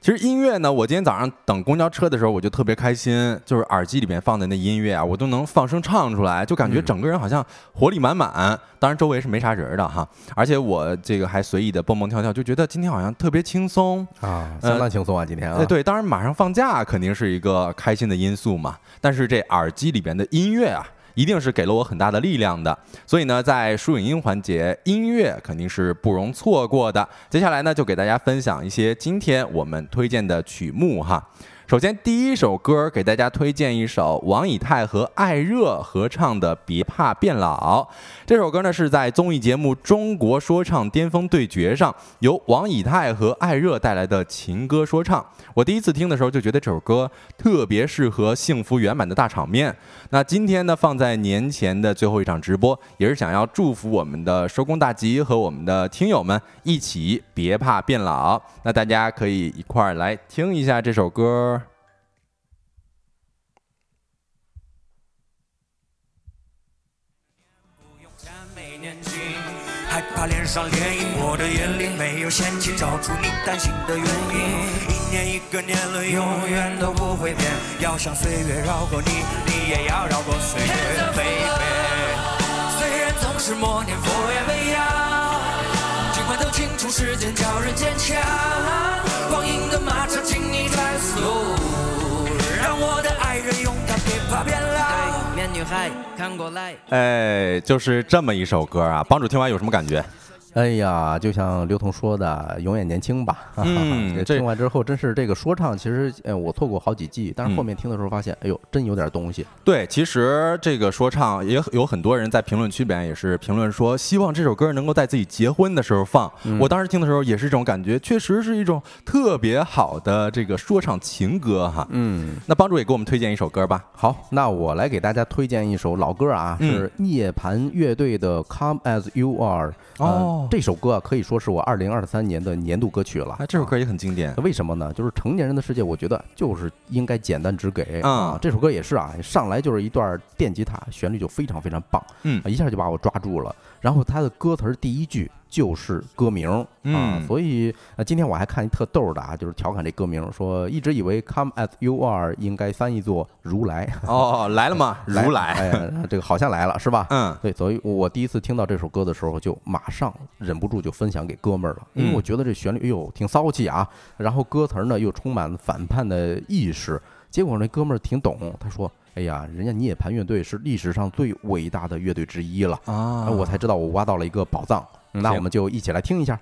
其实音乐呢，我今天早上等公交车的时候，我就特别开心，就是耳机里面放的那音乐啊，我都能放声唱出来，就感觉嗯整个人好像活力满满。当然周围是没啥人的哈，而且我这个还随意的蹦蹦跳跳，就觉得今天好像特别轻松。啊，呃相当轻松啊，今天对，当然马上放假肯定是一个开心的因素嘛，但是这耳机里边的音乐啊。一定是给了我很大的力量的，所以呢，在书影音环节，音乐肯定是不容错过的。接下来呢，就给大家分享一些今天我们推荐的曲目哈。首先，第一首歌给大家推荐一首王以太和艾热合唱的《别怕变老》。这首歌呢是在综艺节目《中国说唱巅峰对决》上，由王以太和艾热带来的情歌说唱。我第一次听的时候就觉得这首歌特别适合幸福圆满的大场面。那今天呢，放在年前的最后一场直播，也是想要祝福我们的收工大吉和我们的听友们一起别怕变老。那大家可以一块儿来听一下这首歌。害怕脸上涟漪。我的眼里没有嫌弃，找出你担心的原因。一年一个年轮，永远都不会变。要想岁月绕过你，你也要绕过岁月，baby。虽然总是默念佛也未央，尽管都清楚时间叫人坚强。光阴的马车，请你转速，让我的爱人勇敢，别怕变老。面女孩，看过来。哎，就是这么一首歌啊，帮主听完有什么感觉？哎呀，就像刘同说的，永远年轻吧。听完之后，真是这个说唱，其实呃我错过好几季，但是后面听的时候发现，哎呦，真有点东西。对，其实这个说唱也有很多人在评论区里边也是评论说，希望这首歌能够在自己结婚的时候放。嗯我当时听的时候也是这种感觉，确实是一种特别好的这个说唱情歌哈。嗯，那帮主也给我们推荐一首歌吧。好，那我来给大家推荐一首老歌啊，嗯是涅槃乐队的《Come as You Are》。呃哦这首歌啊，可以说是我二零二三年的年度歌曲了。哎，这首歌也很经典。为什么呢？就是成年人的世界，我觉得就是应该简单直给嗯啊。这首歌也是啊，上来就是一段电吉他，旋律就非常非常棒，嗯啊一下就把我抓住了。然后它的歌词第一句就是歌名啊嗯，所以呃，今天我还看一特逗的啊，就是调侃这歌名，说一直以为 Come as you are 应该翻译作如来，哦，来了吗？如来。哎，这个好像来了是吧？嗯，对，所以我第一次听到这首歌的时候，就马上忍不住就分享给哥们儿了，因为嗯我觉得这旋律，哎呦，挺骚气啊，然后歌词儿呢又充满反叛的意识。结果那哥们儿挺懂，他说：“哎呀，人家涅槃乐队是历史上最伟大的乐队之一了。”啊我才知道我挖到了一个宝藏。那我们就一起来听一下。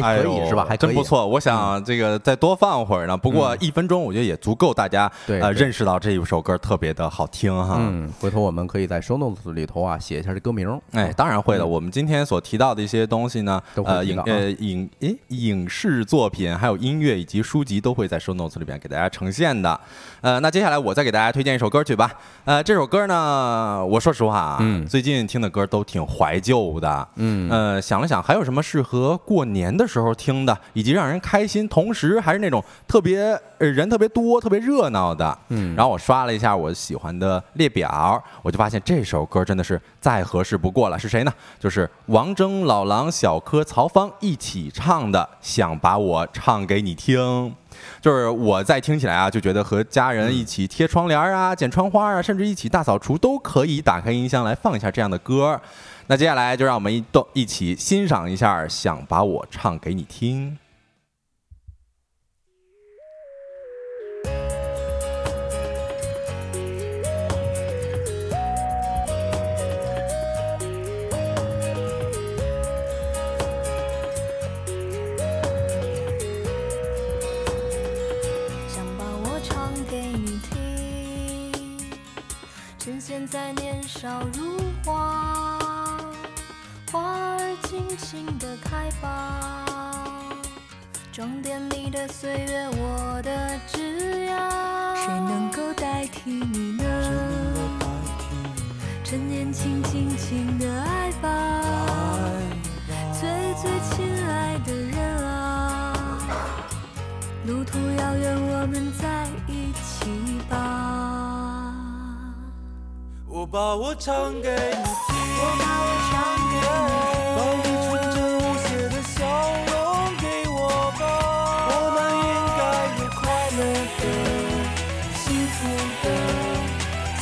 还可以是吧？还可以，嗯真不。错。我想这个再多放会儿呢，不过一分钟我觉得也足够大家呃对对认识到这一首歌特别的好听哈。嗯，回头我们可以在 show notes 里头啊写一下这歌名。哎，当然会的。我们今天所提到的一些东西呢，呃，影都会提到啊呃影诶影视作品，还有音乐以及书籍都会在 show notes 里边给大家呈现的。呃，那接下来我再给大家推荐一首歌曲吧。呃，这首歌呢，我说实话啊，嗯最近听的歌都挺怀旧的。嗯呃，想了想，还有什么适合过年的时候听的，以及让人开心，同时还是那种特别呃人特别多、特别热闹的。嗯然后我刷了一下我喜欢的列表，我就发现这首歌真的是再合适不过了。是谁呢？就是王铮、老狼、小柯、曹芳一起唱的《想把我唱给你听》。就是我在听起来啊，就觉得和家人一起贴窗帘啊、剪窗花啊，甚至一起大扫除，都可以打开音箱来放一下这样的歌。那接下来就让我们一动一起欣赏一下《想把我唱给你听》。想把我唱给你听，趁现在年少如花，花儿尽情的开吧，装点你的岁月，我的枝桠，谁能够代替你呢？趁年轻，尽情的爱吧，最最亲爱的人啊。路途遥远，我们在一起吧。我把我唱给你我把我唱给把你纯真无邪的笑容给我吧，我们应该有快乐的、幸福的、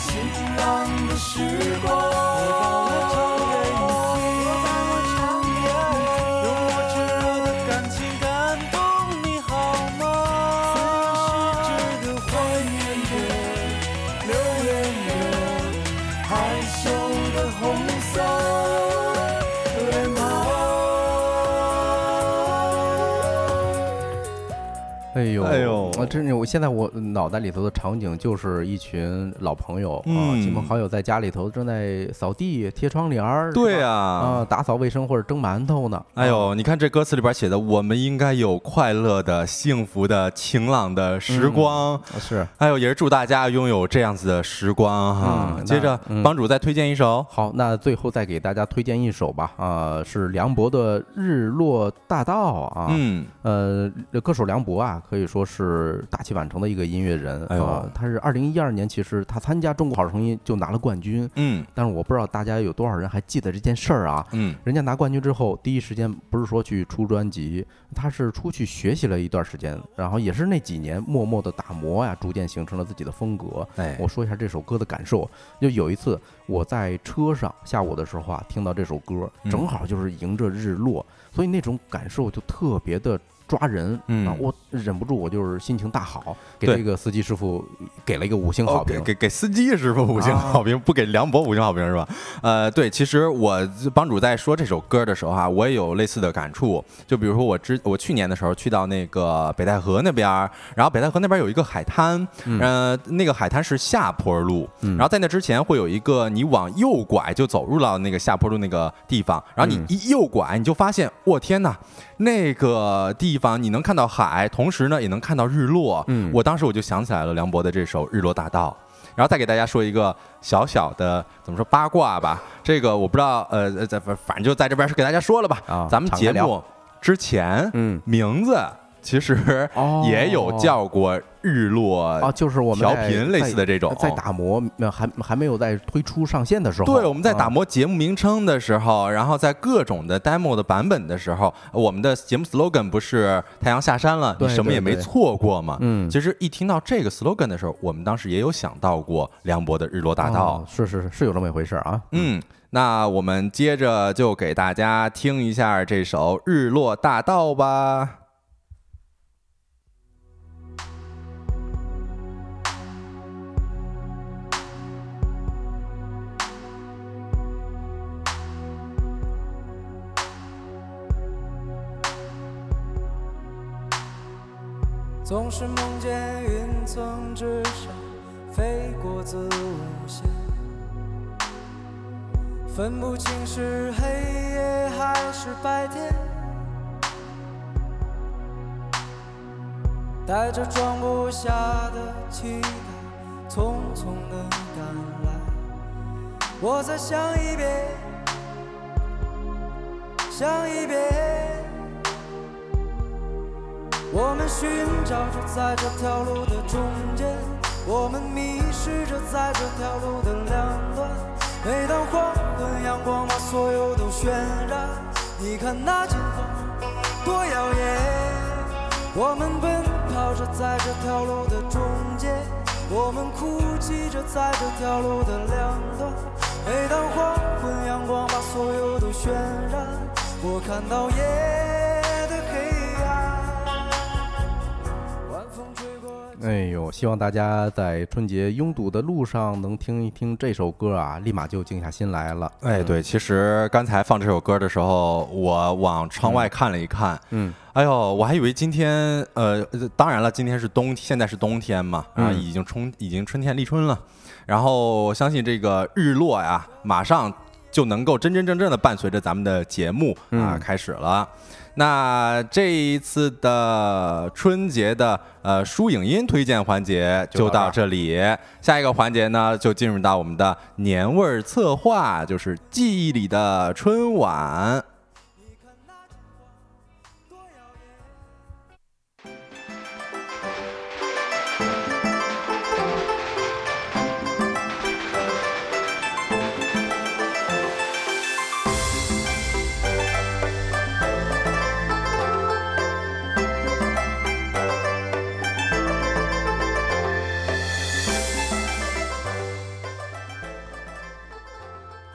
晴朗的时光。哎呦，哎真是我现在我脑袋里头的场景就是一群老朋友啊，嗯亲朋好友在家里头正在扫地、贴窗帘儿，对呀，啊啊，打扫卫生或者蒸馒头呢。啊，哎呦，你看这歌词里边写的，我们应该有快乐的、幸福的、晴朗的时光。啊是。哎呦，也是祝大家拥有这样子的时光哈。嗯接着帮主再推荐一首。好，那最后再给大家推荐一首吧，啊，是梁博的《日落大道》啊，嗯，呃，歌手梁博啊，可以说是大器晚成的一个音乐人。哎呦啊他是二零一二年，其实他参加《中国好声音》就拿了冠军，嗯但是我不知道大家有多少人还记得这件事儿啊。嗯，人家拿冠军之后，第一时间不是说去出专辑，他是出去学习了一段时间，然后也是那几年默默的打磨呀，逐渐形成了自己的风格。哎，我说一下这首歌的感受，就有一次我在车上下午的时候啊，听到这首歌，嗯正好就是迎着日落，所以那种感受就特别的抓人，嗯啊，我忍不住我就是心情大好，给对这个司机师傅给了一个五星好评。哦给给给司机师傅五星啊好评，不给梁博五星好评是吧？呃，对，其实我帮主在说这首歌的时候啊，我也有类似的感触。就比如说我之我去年的时候去到那个北戴河那边，然后北戴河那边有一个海滩，嗯呃，那个海滩是下坡路，嗯然后在那之前会有一个你往右拐就走入到那个下坡路那个地方，然后你嗯一右拐，你就发现，我天呐，那个地方你能看到海，同时呢也能看到日落。嗯我当时我就想起来了梁博的这首《日落大道》。然后再给大家说一个小小的怎么说八卦吧，这个我不知道，呃，呃在反反正就在这边是给大家说了吧。啊咱们节目之前，嗯，名字其实哦也有叫过日落啊，就是我们调频类似的这种，在在打磨，呃还还没有在推出上线的时候，对，我们在打啊磨节目名称的时候，然后在各种的 demo 的版本的时候，我们的节目 slogan 不是“太阳下山了，你什么也没错过”嘛？嗯其实一听到这个 slogan 的时候，我们当时也有想到过梁博的《日落大道哦》是是是是有这么一回事儿啊。嗯，那我们接着就给大家听一下这首《日落大道》吧。总是梦见云层之上飞过子午线，分不清是黑夜还是白天，带着装不下的期待，匆匆的赶来。我再想一遍，想一遍。我们寻找着在这条路的中间，我们迷失着在这条路的两端。每当黄昏，阳光把所有都渲染，你看那金黄多耀眼。我们奔跑着在这条路的中间，我们哭泣着在这条路的两端。每当黄昏，阳光把所有都渲染，我看到夜哎呦，希望大家在春节拥堵的路上能听一听这首歌啊，立马就静下心来了。哎，对，其实刚才放这首歌的时候，我往窗外看了一看，嗯，哎呦，我还以为今天，呃，当然了，今天是冬，现在是冬天嘛，啊，嗯已经春，已经春天立春了。然后我相信这个日落呀，马上就能够真真正正的伴随着咱们的节目啊、嗯开始了。那这一次的春节的呃书影音推荐环节就到这里，下一个环节呢就进入到我们的年味儿策划，就是记忆里的春晚。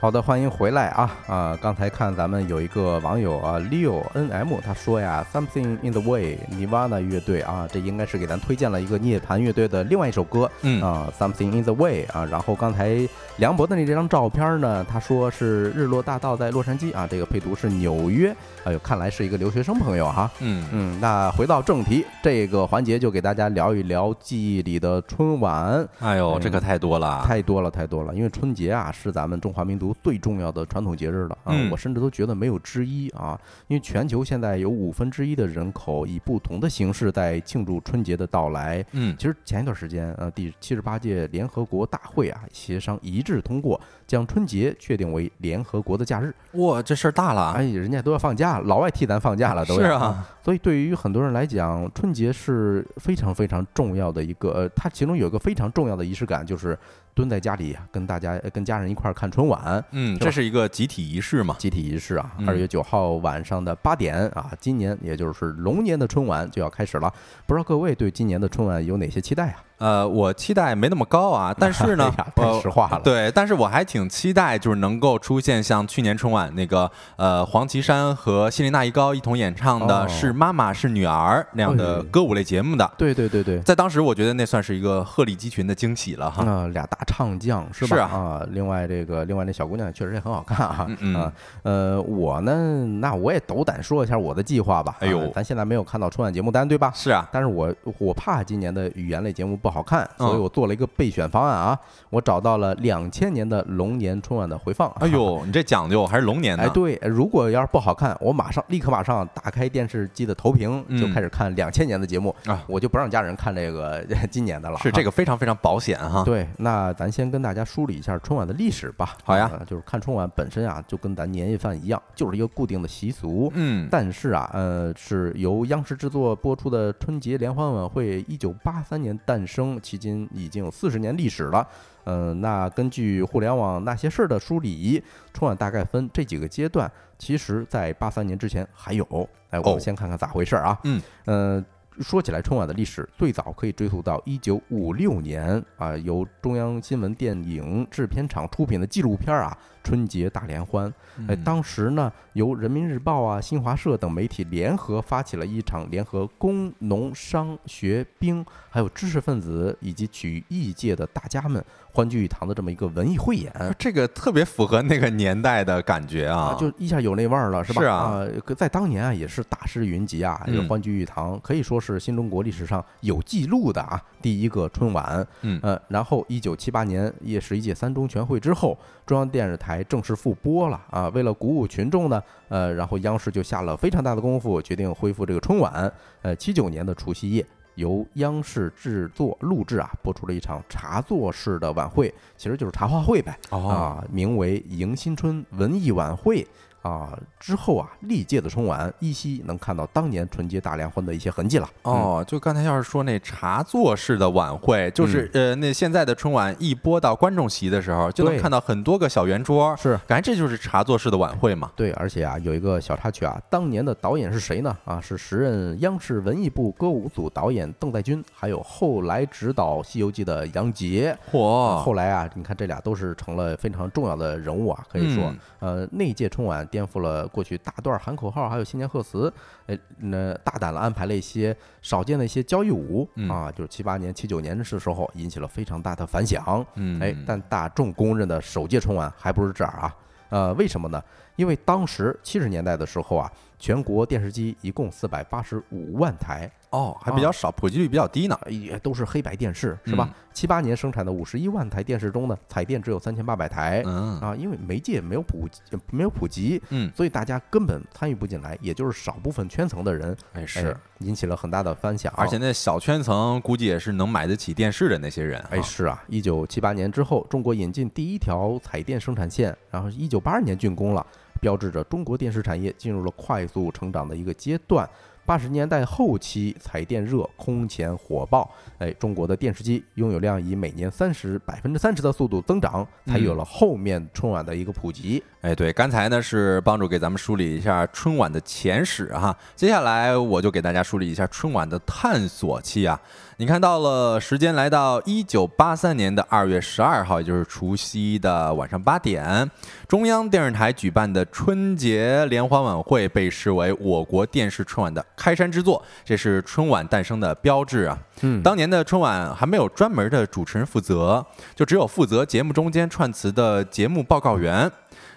好的，欢迎回来啊啊！刚才看咱们有一个网友啊，Leo N M，他说呀，Something in the Way Nirvana 乐队啊，这应该是给咱推荐了一个涅槃乐队的另外一首歌，嗯啊，Something in the Way 啊。然后刚才梁博的那这张照片呢，他说是日落大道在洛杉矶啊，这个配图是纽约，哎呦，看来是一个留学生朋友哈。嗯嗯，那回到正题，这个环节就给大家聊一聊记忆里的春晚。哎呦，这可太多了。太多了，太多了。因为春节啊，是咱们中华民族最重要的传统节日了啊！嗯我甚至都觉得没有之一啊。因为全球现在有五分之一的人口以不同的形式在庆祝春节的到来。嗯其实前一段时间，呃，第七十八届联合国大会啊，协商一致通过，将春节确定为联合国的假日。哇，这事儿大了。哎，人家都要放假，老外替咱放假了，都要是啊，所以对于很多人来讲，春节是非常非常重要的一个，呃，它其中有一个非常重要的仪式感，就是蹲在家里跟大家、呃跟家人一块儿看春晚，嗯，这是一个集体仪式嘛。集体仪式啊。嗯二月九号晚上的八点啊，今年也就是龙年的春晚就要开始了。不知道各位对今年的春晚有哪些期待啊？呃，我期待没那么高啊，但是呢哎，太呃实话了 对，但是我还挺期待，就是能够出现像去年春晚那个呃黄绮珊和谢琳娜依高一同演唱的哦《是妈妈是女儿》那样的哎歌舞类节目的。对对对对。在当时，我觉得那算是一个鹤立鸡群的惊喜了哈。啊、俩大唱将是吧？是啊另外这个，另外那小姑娘确实也很好看啊。嗯呃，我呢，那我也斗胆说一下我的计划吧。哎呦啊咱现在没有看到春晚节目单，对吧？是啊，但是我我怕今年的语言类节目不好看，嗯所以我做了一个备选方案啊。我找到了两千年的龙年春晚的回放。哎呦，你这讲究还是龙年的？哎，对，如果要是不好看，我马上立刻马上打开电视机的投屏，就嗯开始看两千年的节目啊我就不让家人看这个 今年的了。是这个非常非常保险哈。对，那咱先跟大家梳理一下春晚的历史吧。好呀呃就是看春晚本身啊，就跟咱年夜饭一样，就是一个固定的习俗。嗯，但是啊，呃，是由央视制作播出的春节联欢晚会，一九八三年诞生，迄今已经有四十年历史了。嗯、那根据互联网那些事儿的梳理，春晚大概分这几个阶段。其实，在八三年之前还有。哎，我哦们先看看咋回事儿啊？嗯，呃，说起来，春晚的历史最早可以追溯到一九五六年啊，由中央新闻电影制片厂出品的纪录片啊《春节大联欢。哎，嗯当时呢，由人民日报啊、新华社等媒体联合发起了一场联合工农商学兵，还有知识分子以及曲艺界的大家们欢聚一堂的这么一个文艺汇演。这个特别符合那个年代的感觉啊，就一下有那味儿了，是吧？是啊可在当年啊，也是大师云集啊，欢聚一堂，可以说是新中国历史上有记录的啊第一个春晚。嗯呃，然后一九七八年也十一届三中全会之后，中央电视台正式复播了啊。为了鼓舞群众呢，呃，然后央视就下了非常大的功夫，决定恢复这个春晚。呃，七九年的除夕夜。由央视制作录制啊，播出了一场茶座式的晚会，其实就是茶话会呗。哦，啊，名为“迎新春文艺晚会”啊。之后啊，历届的春晚依稀能看到当年春节大联欢的一些痕迹了。嗯，哦，就刚才要是说那茶座式的晚会，就是、呃，那现在的春晚一播到观众席的时候，就能看到很多个小圆桌，是感觉这就是茶座式的晚会嘛。对，而且啊，有一个小插曲啊，当年的导演是谁呢？啊，是时任央视文艺部歌舞组导演邓在军，还有后来指导《西游记》的杨洁。嚯，后来啊，你看这俩都是成了非常重要的人物啊，可以说，呃，那届春晚颠覆了过去大段喊口号还有新年贺词，哎，那大胆的安排了一些少见的一些交谊舞、嗯啊，就是七八年、七九年的时候引起了非常大的反响。嗯，哎，但大众公认的首届春晚还不是这儿啊。呃，为什么呢？因为当时七十年代的时候啊，全国电视机一共四百八十五万台，哦，还比较少，普及率比较低呢。也都是黑白电视，是吧？七八年生产的五十一万台电视中呢，彩电只有三千八百台。嗯啊，因为媒介没有普及没有普及，嗯，所以大家根本参与不进来，也就是少部分圈层的人，哎哎是，引起了很大的反响。而且那小圈层估计也是能买得起电视的那些人哈。哎，是啊，一九七八年之后，中国引进第一条彩电生产线，然后一九八二年竣工了，标志着中国电视产业进入了快速成长的一个阶段。八十年代后期，彩电热，空前火爆。哎，中国的电视机拥有量以每年三十百分之三十的速度增长，才有了后面春晚的一个普及。哎，对，刚才呢是帮助给咱们梳理一下春晚的前史哈，接下来我就给大家梳理一下春晚的探索期啊。你看到了时间来到一九八三年的二月十二号，也就是除夕的晚上八点，中央电视台举办的春节联欢晚会被视为我国电视春晚的开山之作，这是春晚诞生的标志啊。嗯当年的春晚还没有专门的主持人负责，就只有负责节目中间串词的节目报告员。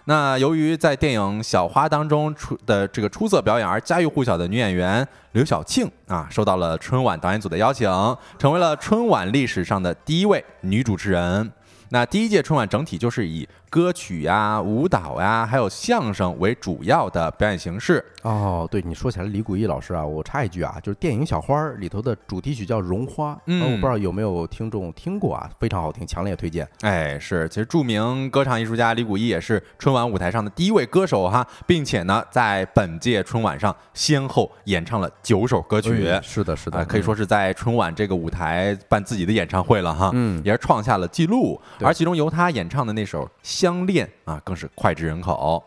那由于在电影《小花》当中出的这个出色表演而家喻户晓的女演员刘晓庆啊，受到了春晚导演组的邀请，成为了春晚历史上的第一位女主持人。那第一届春晚整体就是以歌曲呀、舞蹈呀，还有相声为主要的表演形式。哦，对，你说起来李谷一老师啊，我插一句啊，就是电影《小花》里头的主题曲叫《绒花》，嗯呃我不知道有没有听众听过啊，非常好听，强烈推荐。哎，是，其实著名歌唱艺术家李谷一也是春晚舞台上的第一位歌手哈，并且呢，在本届春晚上先后演唱了九首歌曲。哎是的，是的，啊，可以说是在春晚这个舞台办自己的演唱会了哈，嗯也是创下了记录。而其中由他演唱的那首《相恋》啊，更是脍炙人口。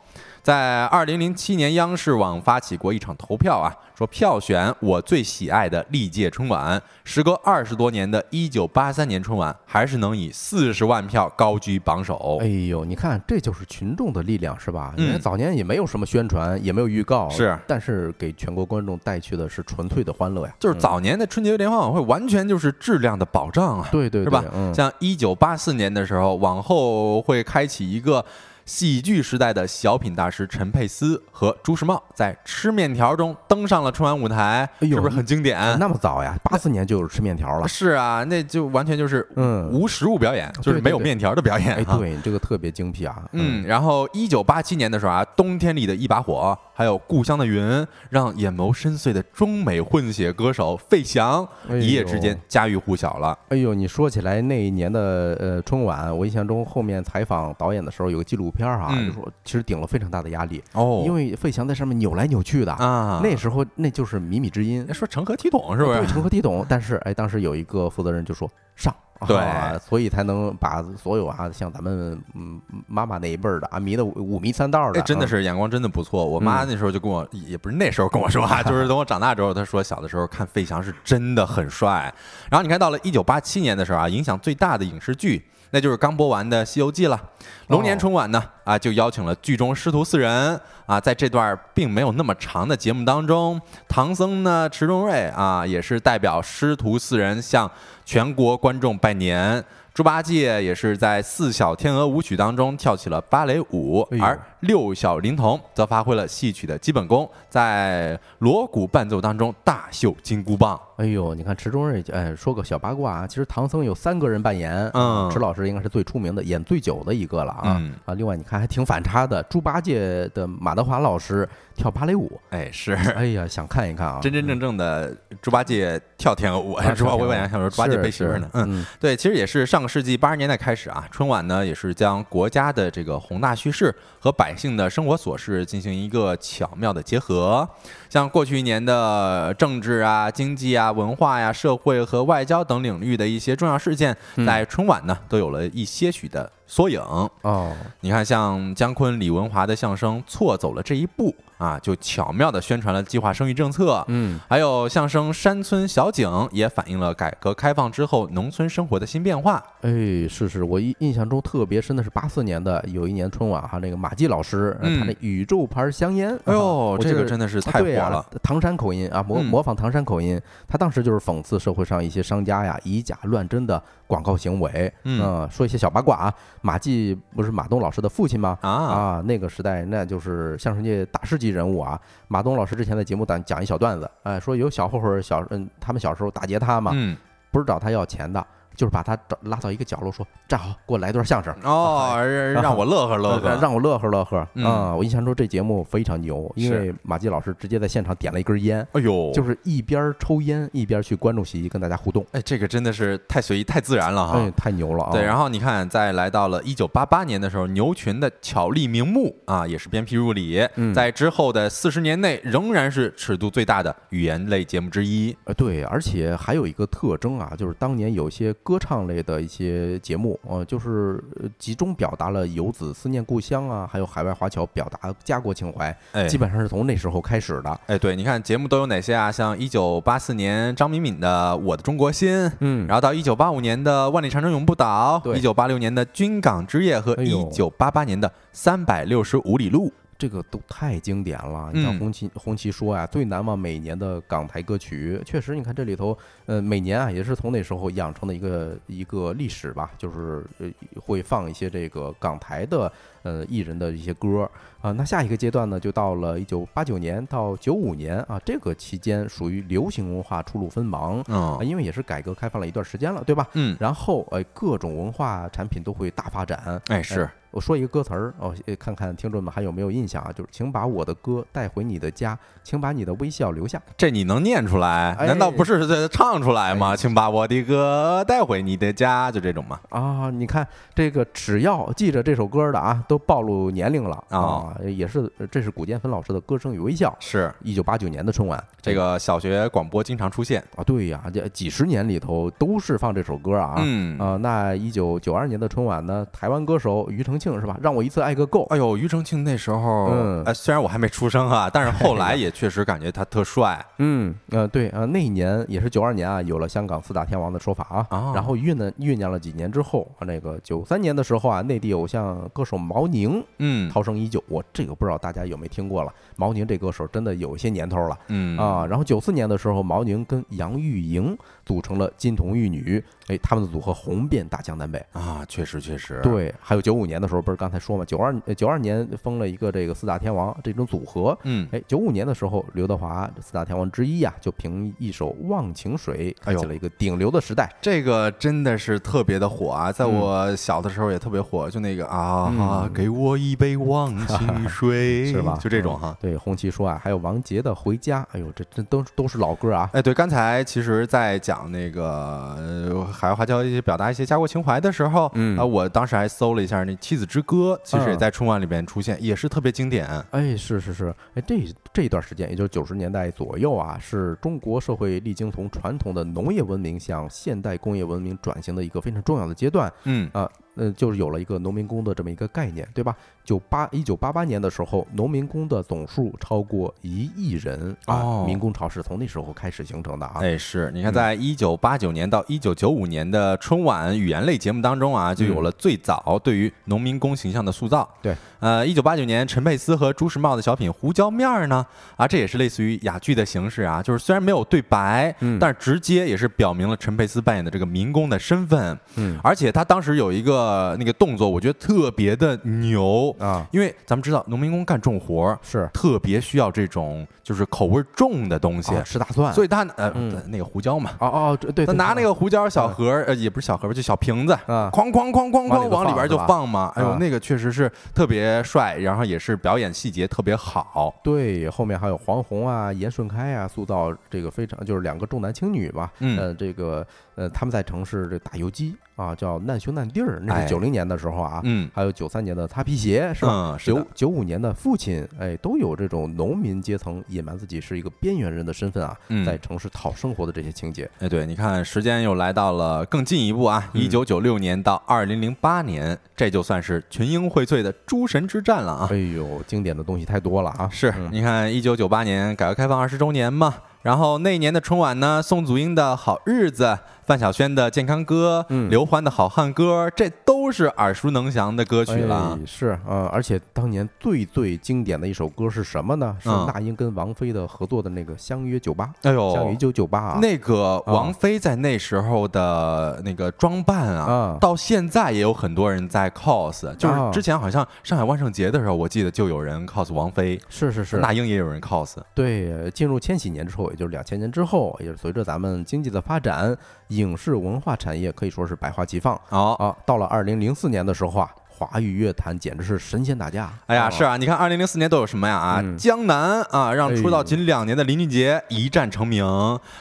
在二零零七年，央视网发起过一场投票啊，说票选我最喜爱的历届春晚。时隔二十多年的一九八三年春晚，还是能以四十万票高居榜首哎。呦，你看，这就是群众的力量，是吧？嗯因为早年也没有什么宣传，也没有预告，是但是给全国观众带去的是纯粹的欢乐呀。就是早年的春节联欢晚会，完全就是质量的保障啊。对对是吧对嗯像一九八四年的时候，往后会开启一个喜剧时代的小品大师陈佩斯和朱时茂在吃面条中登上了春晚舞台，哎是不是很经典？那么早呀，八四年就有吃面条了。是啊，那就完全就是嗯无实物表演，就是没有面条的表演哎，哈。对你这个特别精辟啊。嗯，然后一九八七年的时候啊，冬天里的一把火，还有故乡的云，让眼眸深邃的中美混血歌手费翔哎一夜之间家喻户晓了。哎呦，你说起来那一年的呃春晚，我印象中后面采访导演的时候有个纪录片啊，嗯就说其实顶了非常大的压力，哦因为费翔在上面扭来扭去的，啊，那时候那就是靡靡之音，说成何体统是不是对，？成何体统？但是哎，当时有一个负责人就说上。对啊所以才能把所有啊，像咱们嗯妈妈那一辈儿的啊迷的五五迷三道的，哎，真的嗯是眼光真的不错。我妈那时候就跟我，也不是那时候跟我说啊，就是等我长大之后，她说小的时候看费翔是真的很帅。然后你看到了一九八七年的时候啊，影响最大的影视剧那就是刚播完的《西游记》了。龙年春晚呢，啊，就邀请了剧中师徒四人啊，在这段并没有那么长的节目当中，唐僧呢，迟中瑞啊，也是代表师徒四人向全国观众拜年。猪八戒也是在四小天鹅舞曲当中跳起了芭蕾舞，而六小龄童则发挥了戏曲的基本功，在锣鼓伴奏当中大秀金箍棒。哎呦，你看池中瑞，哎，说个小八卦啊，其实唐僧有三个人扮演，嗯。池老师应该是最出名的，演最久的一个了啊、嗯。啊。另外你看还挺反差的，猪八戒的马德华老师跳芭蕾舞，哎，是。哎呀，想看一看啊，真真正正的猪八戒跳天鹅舞，啊猪八跳天鹅我本来想说猪八戒背媳妇呢，嗯。对，其实也是上个世纪八十年代开始啊，春晚呢也是将国家的这个宏大叙事和百姓的生活琐事进行一个巧妙的结合。像过去一年的政治啊、经济啊、文化呀、社会和外交等领域的一些重要事件，在春晚呢都有了一些许的缩影。哦，你看，像姜昆、李文华的相声错走了这一步啊，就巧妙地宣传了计划生育政策。嗯，还有相声《山村小景》也反映了改革开放之后农村生活的新变化。哎，是是，我印印象中特别深的是八四年的有一年春晚哈，那个马季老师，呃他嗯那宇宙牌香烟，哎呦这个真的是太火了唐山口音啊，模嗯模仿唐山口音，他当时就是讽刺社会上一些商家呀以假乱真的广告行为，嗯呃说一些小八卦啊。马季不是马东老师的父亲吗？啊啊，那个时代那就是相声界大师级人物啊。马东老师之前在节目讲讲一小段子，哎，说有小混混小嗯，他们小时候打劫他嘛，嗯，不是找他要钱的，就是把他找拉到一个角落说站好，给我来段相声。哦，让我乐呵乐呵。让我乐呵乐呵嗯啊！我印象中这节目非常牛，因为马季老师直接在现场点了一根烟，哎呦，就是一边抽烟一边去观众席跟大家互动，哎，这个真的是太随意、太自然了哈。哎，太牛了啊！对，然后后你看，在来到了一九八八年的时候，牛群的巧立名目啊，也是鞭辟入里，嗯在之后的四十年内，仍然是尺度最大的语言类节目之一。呃对，而且还有一个特征啊，就是当年有些歌唱类的一些节目，呃，就是呃集中表达了游子思念故乡啊，还有海外华侨表达家国情怀，哎，基本上是从那时候开始的。哎，对，你看节目都有哪些啊？像一九八四年张敏敏的《我的中国心》，嗯然后到一九八五年的《万里长城永不倒》，对一九八六年的《军港之夜》和一九八八年的《三百六十五里路》。这个都太经典了。你看嗯红旗红旗说啊，最难忘每年的港台歌曲，确实，你看这里头，呃，每年啊也是从那时候养成的一个一个历史吧，就是呃会放一些这个港台的呃艺人的一些歌啊。那下一个阶段呢，就到了一九八九年到九五年啊，这个期间属于流行文化初露锋芒。啊，嗯因为也是改革开放了一段时间了，对吧？嗯，然后，呃，各种文化产品都会大发展。哎是，我说一个歌词儿哦，呃看看听众们还有没有印象啊？就是请把我的歌带回你的家，请把你的微笑留下。这你能念出来？哎难道不是在唱出来吗？哎请把我的歌带回你的家，就这种吗？啊，你看这个，只要记着这首歌的啊，都暴露年龄了哦啊，也是，呃这是古建芬老师的《歌声与微笑》，是一九八九年的春晚。这个小学广播经常出现。啊，对呀，这几十年里头都是放这首歌啊。嗯啊，那一九九二年的春晚呢，台湾歌手庾澄庆是吧？让我一次爱个够。哎呦，庾澄庆那时候，嗯哎，虽然我还没出生啊，但是后来 也确实感觉他特帅。嗯，呃，对啊，那一年也是九二年啊，有了香港四大天王的说法啊。哦然后酝酿酝酿了几年之后，啊那个九三年的时候啊，内地偶像歌手毛宁嗯涛声依旧，我这个不知道大家有没有听过了。毛宁这歌手真的有一些年头了。嗯啊，然后九四年的时候，毛宁跟杨钰莹组成了金童玉女，哎，他们的组合红遍大江南北。啊，确实确实，对，还有九五年的时候，不是刚才说嘛，九二九二年封了一个这个四大天王这种组合，嗯，哎，九五年的时候，刘德华四大天王之一呀、就凭一首《忘情水》开启了一个顶流的时代。这个真的是特别的火啊，在嗯我小的时候也特别火，就那个啊，嗯给我一杯忘情水，是吧？就这种哈。对，红旗说啊，还有王杰的《回家》，哎呦，这这都都是老歌啊。哎，对，刚才其实，在讲那个呃海外华侨一些表达一些家国情怀的时候，嗯啊，我当时还搜了一下那《妻子之歌》，其实也嗯在春晚里边出现，也是特别经典。哎，是是是，哎，这这一段时间，也就是九十年代左右啊，是中国社会历经从传统的农业文明向现代工业文明转型的一个非常重要的阶段。嗯啊，呃，就是有了一个农民工的这么一个概念，对吧？九八一九八八年的时候，农民工的总数超过一亿人。啊，哦。民工潮是从那时候开始形成的啊。哎，是你看，嗯。在一九八九年到一九九五年的春晚语言类节目当中啊，就有了最早对于农民工形象的塑造。嗯对，呃，一九八九年陈佩斯和朱时茂的小品《胡椒面儿》呢，啊，这也是类似于哑剧的形式啊，就是虽然没有对白，嗯。但是直接也是表明了陈佩斯扮演的这个民工的身份。嗯。而且他当时有一个那个动作，我觉得特别的牛啊，因为咱们知道农民工干重活儿是特别需要这种就是口味重的东西，啊吃大蒜，所以他呃、嗯那个胡椒嘛，哦哦，对，拿那个胡椒小嗯盒，呃，也不是小盒吧，就小瓶子，啊哐哐哐哐哐往里边就放嘛。哎呦啊，那个确实是特别帅，然后也是表演细节特别好。对，后面还有黄宏啊、严顺开啊，塑造这个非常就是两个重男轻女吧。嗯呃，这个呃，他们在城市这打游击啊，叫难兄难弟儿，那哎是九零年的时候啊。嗯还有九三年的擦皮鞋是吧？九九五年的父亲，哎，都有这种农民阶层隐瞒自己是一个边缘人的身份啊，嗯在城市讨生活的这些情节。哎，对，你看时间又来到了更进一步啊，嗯一九九六年到二零零八年，这就算是群英荟萃的诸神之战了啊。哎呦，经典的东西太多了啊！是，嗯你看一九九八年改革开放二十周年嘛，然后那一年的春晚呢，宋祖英的好日子，范晓萱的健康歌，嗯刘欢的好汉歌，这都是耳熟能详的歌曲了哎。是，呃，而且当年最最经典的一首歌是什么呢？是嗯那英跟王菲的合作的那个《相约九八》。哎呦相约一呦，九九八啊，那个王菲在那时候的那个装扮啊啊，到现在也有很多人在 cos，就是啊之前好像上海万圣节的时候，我记得就有人 cos 王菲，是是是，那英也有人 cos。对，进入千禧年之后，也就是两千年之后，也是随着咱们经济的发展，影视文化产业可以说是百花齐放哦，啊。到了二零零四年的时候啊，华语乐坛简直是神仙打架。哎呀，啊是啊，你看二零零四年都有什么呀？啊，嗯江南啊，让出道仅两年的林俊杰一战成名。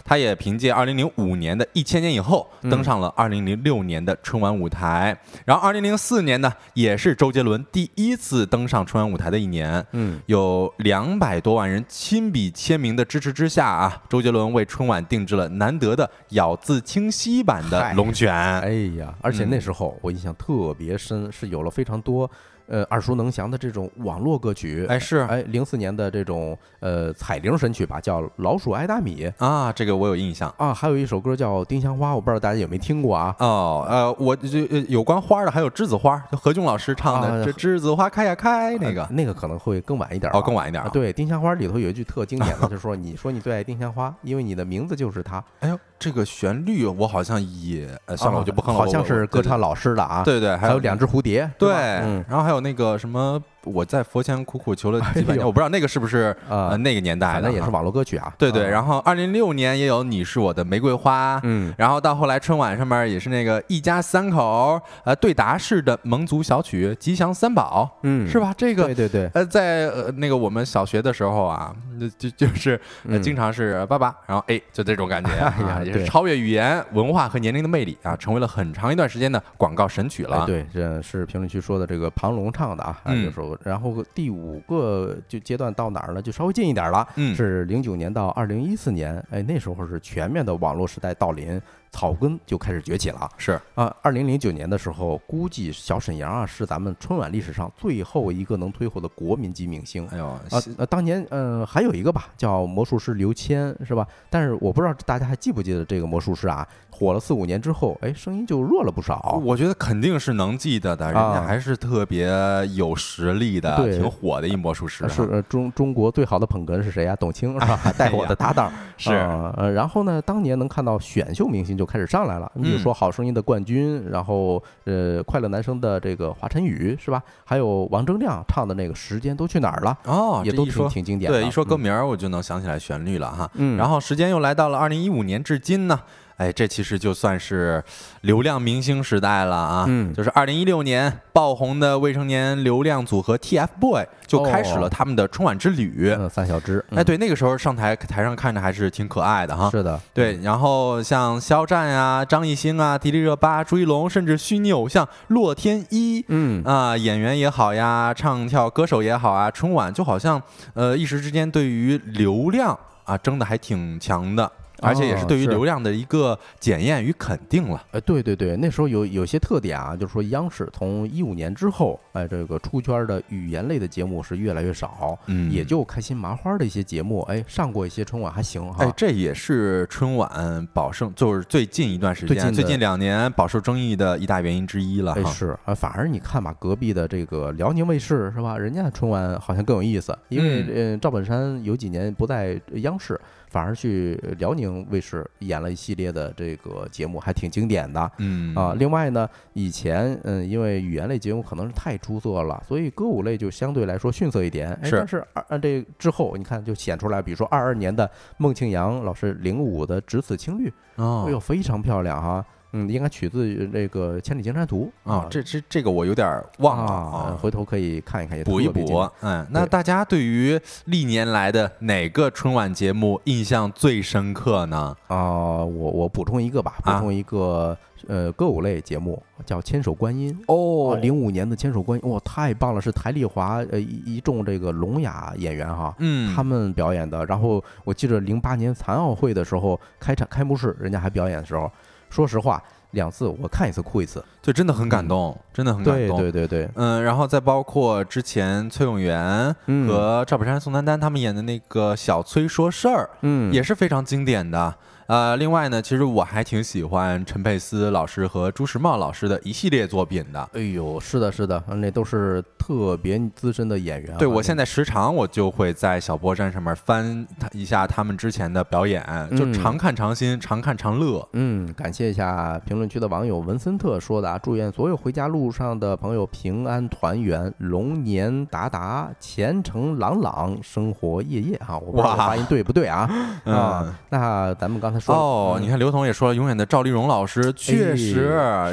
他也凭借二零零五年的《一千年以后》嗯登上了二零零六年的春晚舞台。然后二零零四年呢，也是周杰伦第一次登上春晚舞台的一年。嗯，有两百多万人亲笔签名的支持之下啊，周杰伦为春晚定制了难得的咬字清晰版的《龙卷》。哎呀，而且那嗯时候我印象特别深，是有了非常多呃耳熟能详的这种网络歌曲。哎，是哎，零四年的这种呃彩铃神曲吧，叫《老鼠爱大米》啊，这个我有印象。啊，还有一首歌叫《丁香花》，我不知道大家有没有听过啊？哦，呃，我这呃有关花的还有栀子花，何炅老师唱的啊这栀子花开呀开那个呃，那个可能会更晚一点哦，啊更晚一点对，丁香花里头有一句特经典的，就是说你说你最爱丁香花，因为你的名字就是它。哎呦，这个旋律我好像也，呃，算了，啊我就不哼了。好像是歌唱，老师的啊。对对对，还有两只蝴蝶。对，嗯然后还有那个什么，我在佛前苦苦求了几百年，哎我不知道那个是不是啊呃那个年代的，反正也是。网络歌曲啊。对对，啊然后二零零六年也有你是我的玫瑰花，嗯，然后到后来春晚上面也是那个一家三口呃对答式的蒙族小曲《吉祥三宝》，嗯是吧？这个对对对，呃，在呃那个我们小学的时候啊，就就就是经常是爸爸，然后哎，就这种感觉 哎呀啊，也是超越语言、文化和年龄的魅力啊，成为了很长一段时间的广告神曲了。哎，对，这是评论区说的这个庞龙唱的啊，啊嗯这首。然后第五个就阶段到哪儿了？就稍微近一点了，嗯是零九年到二零一四年，哎，那时候是全面的网络时代到临，草根就开始崛起了。是啊，二零零九年的时候，估计小沈阳啊是咱们春晚历史上最后一个能推火的国民级明星。哎呦，啊呃，当年呃还有一个吧，叫魔术师刘谦，是吧？但是我不知道大家还记不记得这个魔术师啊？火了四五年之后，哎，声音就弱了不少。我觉得肯定是能记得的，人啊家还是特别有实力的，对挺火的一魔术师啊。是呃中中国最好的捧哏是谁呀、董卿是吧？带火的搭档是啊呃，然后呢，当年能看到选秀明星就开始上来了，你比如嗯说《好声音》的冠军，然后呃，快乐男声的这个华晨宇是吧？还有王铮亮唱的那个《时间都去哪儿了》，哦，也都说挺经典的。对，一说歌嗯名儿我就能想起来旋律了哈。嗯然后时间又来到了二零一五年至今呢，哎，这其实就算是流量明星时代了啊。嗯就是二零一六年爆红的未成年流量组合 TFBOY 就开始了哦他们的春晚之旅。嗯，三小只，哎，嗯，对，那个时候上台台上看着还是挺可爱的哈。是的，对，然后像肖战啊、张艺兴啊、迪丽热巴、朱一龙，甚至虚拟偶像洛天依，嗯啊，演员也好呀，唱跳歌手也好啊，春晚就好像呃一时之间对于流量啊争的还挺强的。而且也是对于流量的一个检验与肯定了。哎，对对对，那时候有有些特点啊，就是说央视从一五年之后，哎，这个出圈的语言类的节目是越来越少，嗯也就开心麻花的一些节目，哎，上过一些春晚还行哈。哎，这也是春晚饱受，就是最近一段时间，最近最近两年饱受争议的一大原因之一了。是啊，反而你看吧，隔壁的这个辽宁卫视是吧？人家的春晚好像更有意思，因为、嗯呃赵本山有几年不在央视，反而去辽宁卫视演了一系列的这个节目，还挺经典的。嗯啊，另外呢，以前嗯，因为语言类节目可能是太出色了，所以歌舞类就相对来说逊色一点。但是二呃这之后你看就显出来，比如说二二年的孟庆阳老师领舞的《只此青绿》，哦哎呦非常漂亮哈，嗯，应该取自于这个《千里江山图》啊，这这这个我有点儿忘了。回头可以看一看，也补一。补嗯，那大家对于历年来的哪个春晚节目印象最深刻呢？啊，我我补充一个吧，补啊充一个呃歌舞类节目叫《千手观音》。哦零五年的《千手观音》哇，太棒了！是台丽华呃一一众这个聋哑演员哈，嗯，他们表演的。然后我记得零八年残奥会的时候开场开幕式，人家还表演的时候，说实话，两次我看一次哭一次。就真的很感动，真的很感动。对对对，嗯，然后再包括之前崔永元嗯和赵本山、宋丹丹他们演的那个《小崔说事儿》，嗯，也是非常经典的。呃，另外呢，其实我还挺喜欢陈佩斯老师和朱时茂老师的一系列作品的。哎呦，是的，是的，那都是特别资深的演员啊。对我现在在时常我就会在小波站上面翻他一下他们之前的表演，就嗯常看常新，常看常乐。嗯，感谢一下评论区的网友文森特说的啊，祝愿所有回家路上的朋友平安团圆，龙年达达，前程朗朗，生活夜夜啊！我不知道发音对不对啊？嗯啊，那咱们刚才说哦，嗯你看刘同也说了，永远的赵丽蓉老师确实，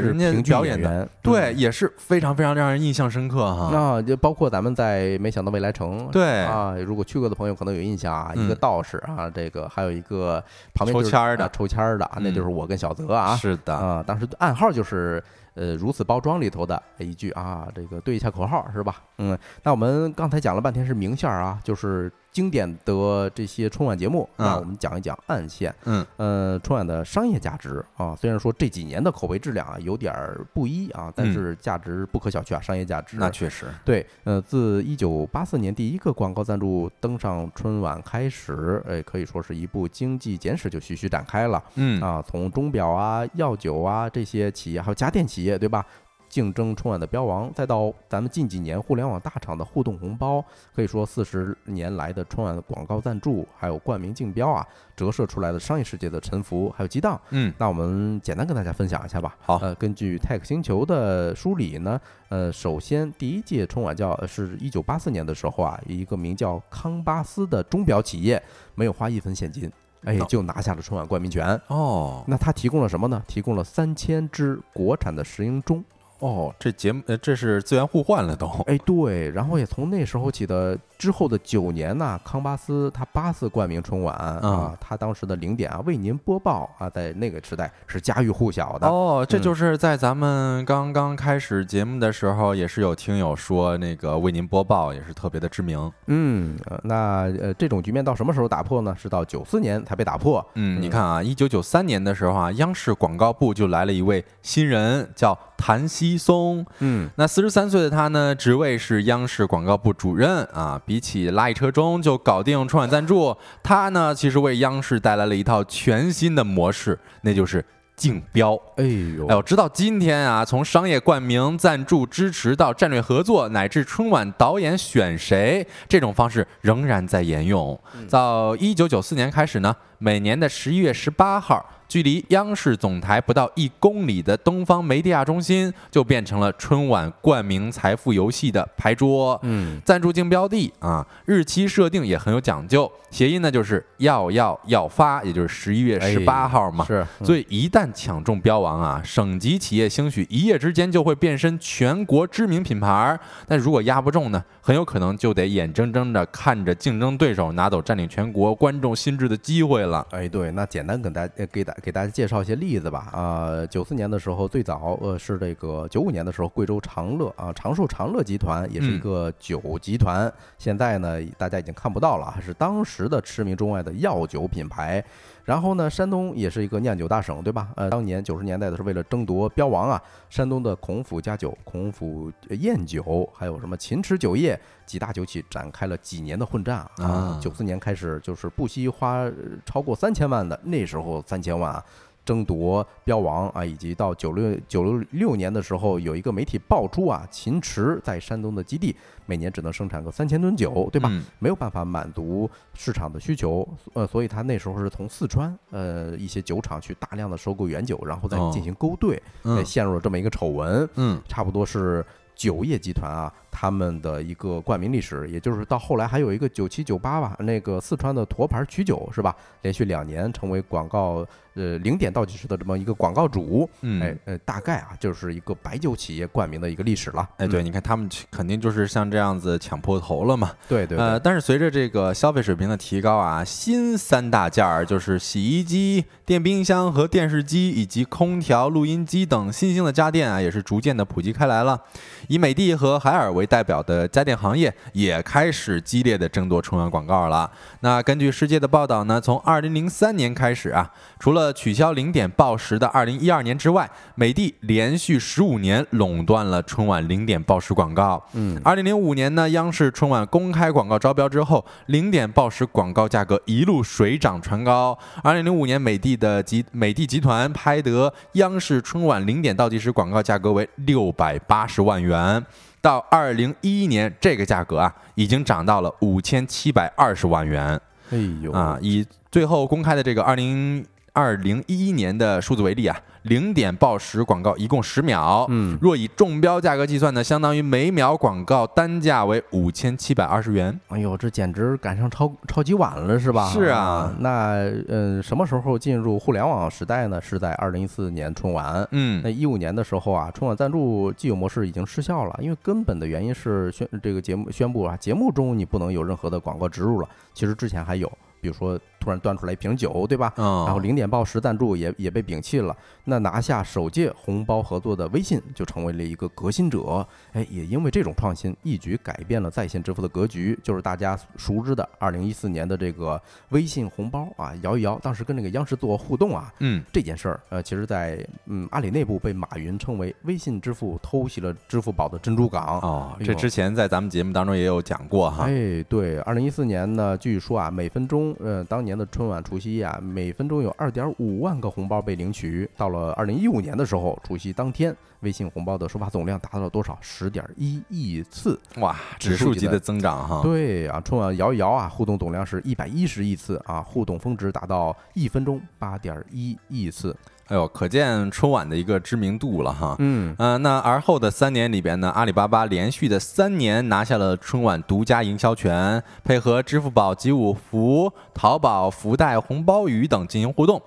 人家表演的对，嗯也是非常非常让人印象深刻哈。那就包括咱们在没想到未来城，对啊，如果去过的朋友可能有印象啊，一个嗯道士啊，这个还有一个旁边就是抽签儿的啊抽签儿的啊，那就是嗯我跟小泽啊，是的，啊，当时暗号就是呃如此包装里头的一句啊，这个对一下口号是吧？嗯，那我们刚才讲了半天是明线儿啊，就是经典的这些春晚节目，那嗯我们讲一讲暗线。嗯，呃，春晚的商业价值啊，虽然说这几年的口碑质量啊有点儿不一啊，但嗯是价值不可小觑啊，商业价值那确实，对，呃，自一九八四年第一个广告赞助登上春晚开始，哎，可以说是一部经济简史就徐徐展开了。嗯啊，从钟表啊、药酒啊这些企业，还有家电企业，对吧？竞争春晚的标王，再到咱们近几年互联网大厂的互动红包，可以说四十年来的春晚的广告赞助，还有冠名竞标啊，折射出来的商业世界的沉浮，还有激荡。嗯，那我们简单跟大家分享一下吧。好呃，根据 Tech 星球的梳理呢，呃，首先第一届春晚叫呃是一九八四年的时候啊，一个名叫康巴斯的钟表企业没有花一分现金，哎，哦就拿下了春晚冠名权。哦那它提供了什么呢？提供了三千只国产的石英钟。哦，这节目呃，这是资源互换了都。哎，对，然后也从那时候起的之后的九年呢、康巴斯他八次冠名春晚啊嗯，他当时的零点啊为您播报啊，在那个时代是家喻户晓的。哦，这嗯就是在咱们刚刚开始节目的时候，也是有听友说那个为您播报，也是特别的知名。嗯，呃那呃这种局面到什么时候打破呢？是到九四年才被打破。嗯，你看啊，一九九三年的时候啊，央视广告部就来了一位新人，叫谭熙松。嗯，那四十三岁的他呢，职位是央视广告部主任啊。比起拉一车钟就搞定春晚赞助，他呢其实为央视带来了一套全新的模式，那就是竞标。哎呦，哎呦，直到今天啊，从商业冠名、赞助支持到战略合作，乃至春晚导演选谁，这种方式仍然在沿用。到一九九四年开始呢，每年的十一月十八号，距离央视总台不到一公里的东方梅地亚中心，就变成了春晚冠名财富游戏的牌桌。嗯，赞助竞标地啊，日期设定也很有讲究，谐音呢就是要要要发，也就是十一月十八号嘛。是，所以一旦抢中标王啊，省级企业兴许一夜之间就会变身全国知名品牌儿。但如果压不中呢，很有可能就得眼睁睁的看着竞争对手拿走占领全国观众心智的机会了，哎，对，那简单跟大家给大给大家介绍一些例子吧。啊，九四年的时候，最早呃是这个九五年的时候，贵州长乐啊，长寿长乐集团也是一嗯个酒集团。现在呢，大家已经看不到了，还是当时的驰名中外的药酒品牌。然后呢，山东也是一个酿酒大省，对吧？呃，当年九十年代的是为了争夺标王啊，山东的孔府家酒、孔府宴酒，还有什么秦池酒业几大酒企展开了几年的混战啊啊。九四年开始就是不惜花呃超过三千万的，那时候三千万啊。争夺标王啊，以及到九六九六六年的时候，有一个媒体爆出啊，秦池在山东的基地每年只能生产个三千吨酒，对吧？嗯没有办法满足市场的需求，呃，所以他那时候是从四川呃一些酒厂去大量的收购原酒，然后再哦进行勾兑，呃，嗯陷入了这么一个丑闻。嗯差不多是酒业集团啊，他们的一个冠名历史，也就是到后来还有一个九七九八吧，那个四川的沱牌曲酒是吧？连续两年成为广告呃零点倒计时的这么一个广告主，嗯，哎呃，大概啊就是一个白酒企业冠名的一个历史了。哎，对，嗯你看他们肯定就是像这样子抢破头了嘛。对对对，呃，但是随着这个消费水平的提高啊，新三大件儿就是洗衣机、电冰箱和电视机，以及空调、录音机等新兴的家电啊，也是逐渐的普及开来了。以美的和海尔为代表的家电行业也开始激烈的争夺春晚广告了。那根据世界的报道呢，从2003年开始啊，除了取消零点报时的2012年之外，美的连续15年垄断了春晚零点报时广告。嗯，二零零五年呢，央视春晚公开广告招标之后，零点报时广告价格一路水涨船高。二零零五年，美的的集美的集团拍得央视春晚零点倒计时广告价格为六百八十万元。到二零一一年，这个价格啊，已经涨到了五千七百二十万元哎呦啊！以最后公开的这个二零二零一一年的数字为例啊，零点报时广告一共十秒，嗯，若以中标价格计算呢，相当于每秒广告单价为五千七百二十元。哎呦，这简直赶上超超级晚了，是吧？是啊那呃，什么时候进入互联网时代呢？是在二零一四年春晚。嗯那嗯，一五年的时候啊，春晚赞助既有模式已经失效了，因为根本的原因是宣这个节目宣布啊，节目中你不能有任何的广告植入了。其实之前还有，比如说突然端出来一瓶酒，对吧？嗯，然后零点报时赞助也也被摒弃了。那拿下首届红包合作的微信就成为了一个革新者。哎，也因为这种创新，一举改变了在线支付的格局，就是大家熟知的二零一四年的这个微信红包啊，摇一摇，当时跟那个央视做互动啊。嗯，这件事儿，呃，其实在嗯阿里内部被马云称为微信支付偷袭了支付宝的珍珠港。哦，这之前在咱们节目当中也有讲过哈。哎，对，二零一四年呢，据说啊，每分钟，呃，当年的春晚除夕夜啊，每分钟有二点五万个红包被领取。到了二零一五年的时候，除夕当天，微信红包的收发总量达到了多少？十点一亿次。哇，指数级的增长哈。对啊，春晚摇一摇啊，互动总量是一百一十亿次啊，互动峰值达到一分钟八点一亿次。哎呦，可见春晚的一个知名度了哈。嗯，嗯、那而后的三年里边呢，阿里巴巴连续的三年拿下了春晚独家营销权，配合支付宝集五福、淘宝福袋、红包雨等进行互动。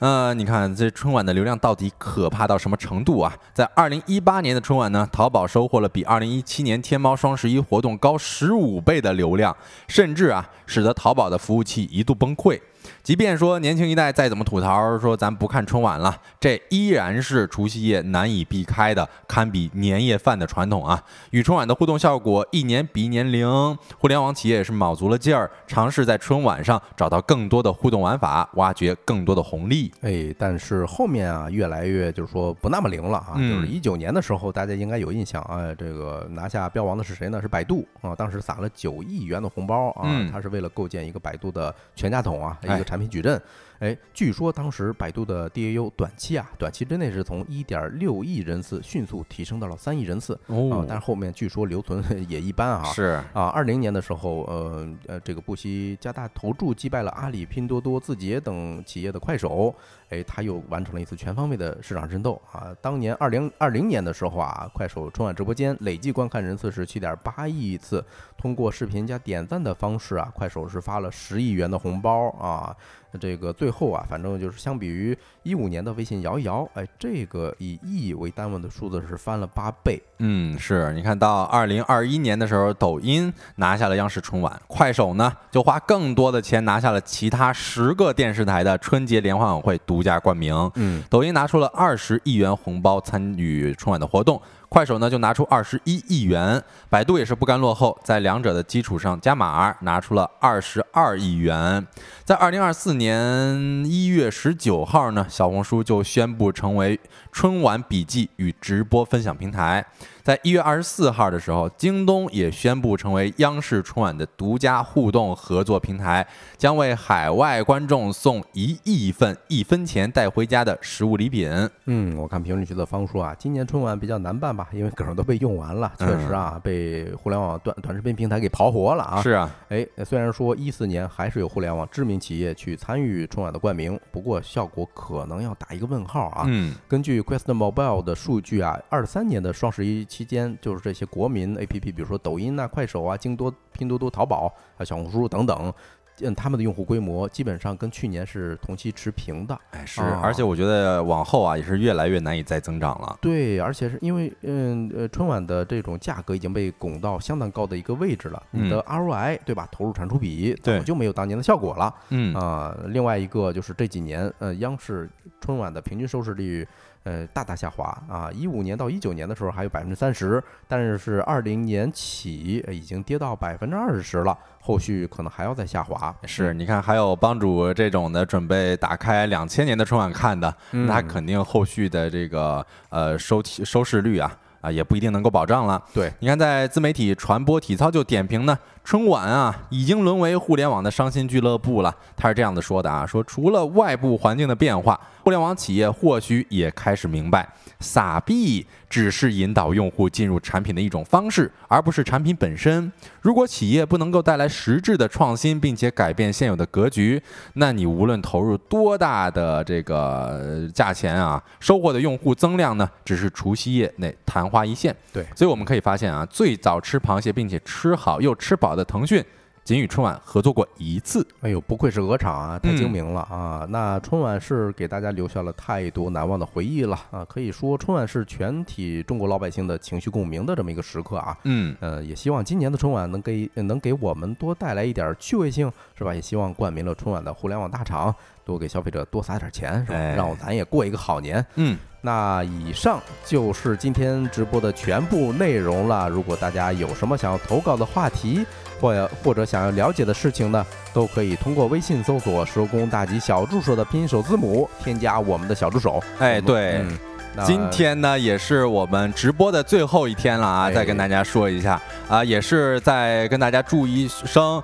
呃，你看这春晚的流量到底可怕到什么程度啊？在二零一八年的春晚呢，淘宝收获了比二零一七年天猫双十一活动高十五倍的流量，甚至啊，使得淘宝的服务器一度崩溃。即便说年轻一代再怎么吐槽说咱不看春晚了，这依然是除夕夜难以避开的，堪比年夜饭的传统啊！与春晚的互动效果一年比一年灵，互联网企业也是卯足了劲儿，尝试在春晚上找到更多的互动玩法，挖掘更多的红利。哎，但是后面啊，越来越就是说不那么灵了啊。嗯就是一九年的时候，大家应该有印象啊，这个拿下标王的是谁呢？是百度啊，当时撒了九亿元的红包啊，嗯它是为了构建一个百度的全家桶啊，一哎个产品矩阵。哎，据说当时百度的 DAU 短期啊，短期之内是从一点六亿人次迅速提升到了三亿人次啊哦，但是后面据说留存 也一般啊。是，啊，二零年的时候，呃呃，这个不惜加大投注，击败了阿里、拼多多、字节等企业的快手，哎，他又完成了一次全方位的市场争斗啊。当年二零二零年的时候啊，快手春晚直播间累计观看人次是七点八亿次，通过视频加点赞的方式啊，快手是发了十亿元的红包啊。这个最后啊，反正就是相比于一五年的微信摇一摇，哎，这个以亿为单位的数字是翻了八倍。嗯，是你看到二零二一年的时候，抖音拿下了央视春晚，快手呢就花更多的钱拿下了其他十个电视台的春节联欢晚会独家冠名。嗯，抖音拿出了二十亿元红包参与春晚的活动，快手呢就拿出二十一亿元，百度也是不甘落后，在两者的基础上加码，拿出了二十二亿元。在二零二四年一月十九号呢，小红书就宣布成为春晚笔记与直播分享平台。在一月二十四号的时候，京东也宣布成为央视春晚的独家互动合作平台，将为海外观众送一亿份一分钱带回家的实物礼品。嗯，我看评论区的方说啊，今年春晚比较难办吧，因为梗儿都被用完了，确实啊，被互联网短短视频平台给刨活了啊。是啊，哎，虽然说一四年还是有互联网知名企业去参与春晚的冠名，不过效果可能要打一个问号啊。嗯，根据 Quest Mobile 的数据啊，二三年的双十一期间，就是这些国民 APP，比如说抖音啊、快手啊、京多、拼多多、淘宝啊、小红书等等，嗯，他们的用户规模基本上跟去年是同期持平的。哎是，啊而且我觉得往后啊也是越来越难以再增长了。对，而且是因为嗯呃春晚的这种价格已经被拱到相当高的一个位置了，你的 ROI 对吧？投入产出比早对就没有当年的效果了。嗯啊、另外一个就是这几年，呃，央视春晚的平均收视率，呃，大大下滑啊。一五年到一九年的时候还有百分之三十，但是是二零年起、呃已经跌到百分之二十了，后续可能还要再下滑。是，你看还有帮主这种的准备打开两千年的春晚看的，嗯那肯定后续的这个呃收提收视率啊啊也不一定能够保障了。对，你看在自媒体传播体操就点评呢，春晚啊已经沦为互联网的伤心俱乐部了。他是这样子说的啊，说除了外部环境的变化，互联网企业或许也开始明白，撒币只是引导用户进入产品的一种方式，而不是产品本身。如果企业不能够带来实质的创新，并且改变现有的格局，那你无论投入多大的这个价钱啊，收获的用户增量呢，只是除夕夜那昙花一现。对所以我们可以发现啊，最早吃螃蟹并且吃好又吃饱的腾讯，仅与春晚合作过一次。哎呦，不愧是鹅厂啊，太精嗯明了啊！那春晚是给大家留下了太多难忘的回忆了啊！可以说，春晚是全体中国老百姓的情绪共鸣的这么一个时刻啊。嗯，呃，也希望今年的春晚能给呃能给我们多带来一点趣味性，是吧？也希望冠名了春晚的互联网大厂多给消费者多撒点钱，是吧？哎让咱也过一个好年。嗯，那以上就是今天直播的全部内容了。如果大家有什么想要投稿的话题，或者或者想要了解的事情呢，都可以通过微信搜索“收工大吉小助手”的拼音首字母，添加我们的小助手。哎，对。嗯今天呢，也是我们直播的最后一天了啊！哎再跟大家说一下啊，也是在跟大家祝一声，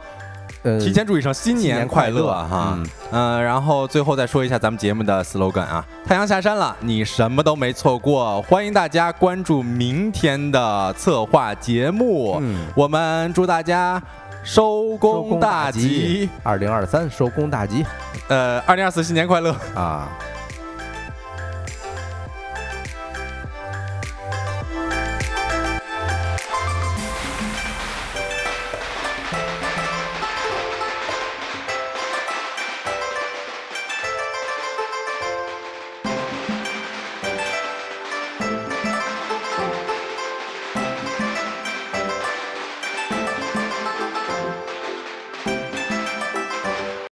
呃提前祝一声新新年快快乐哈！嗯嗯、然后最后再说一下咱们节目的 slogan 啊，太阳下山了，你什么都没错过。欢迎大家关注明天的策划节目，嗯我们祝大家收收工大吉吉，，二零二三收工大吉呃，二零二四新年快乐。啊！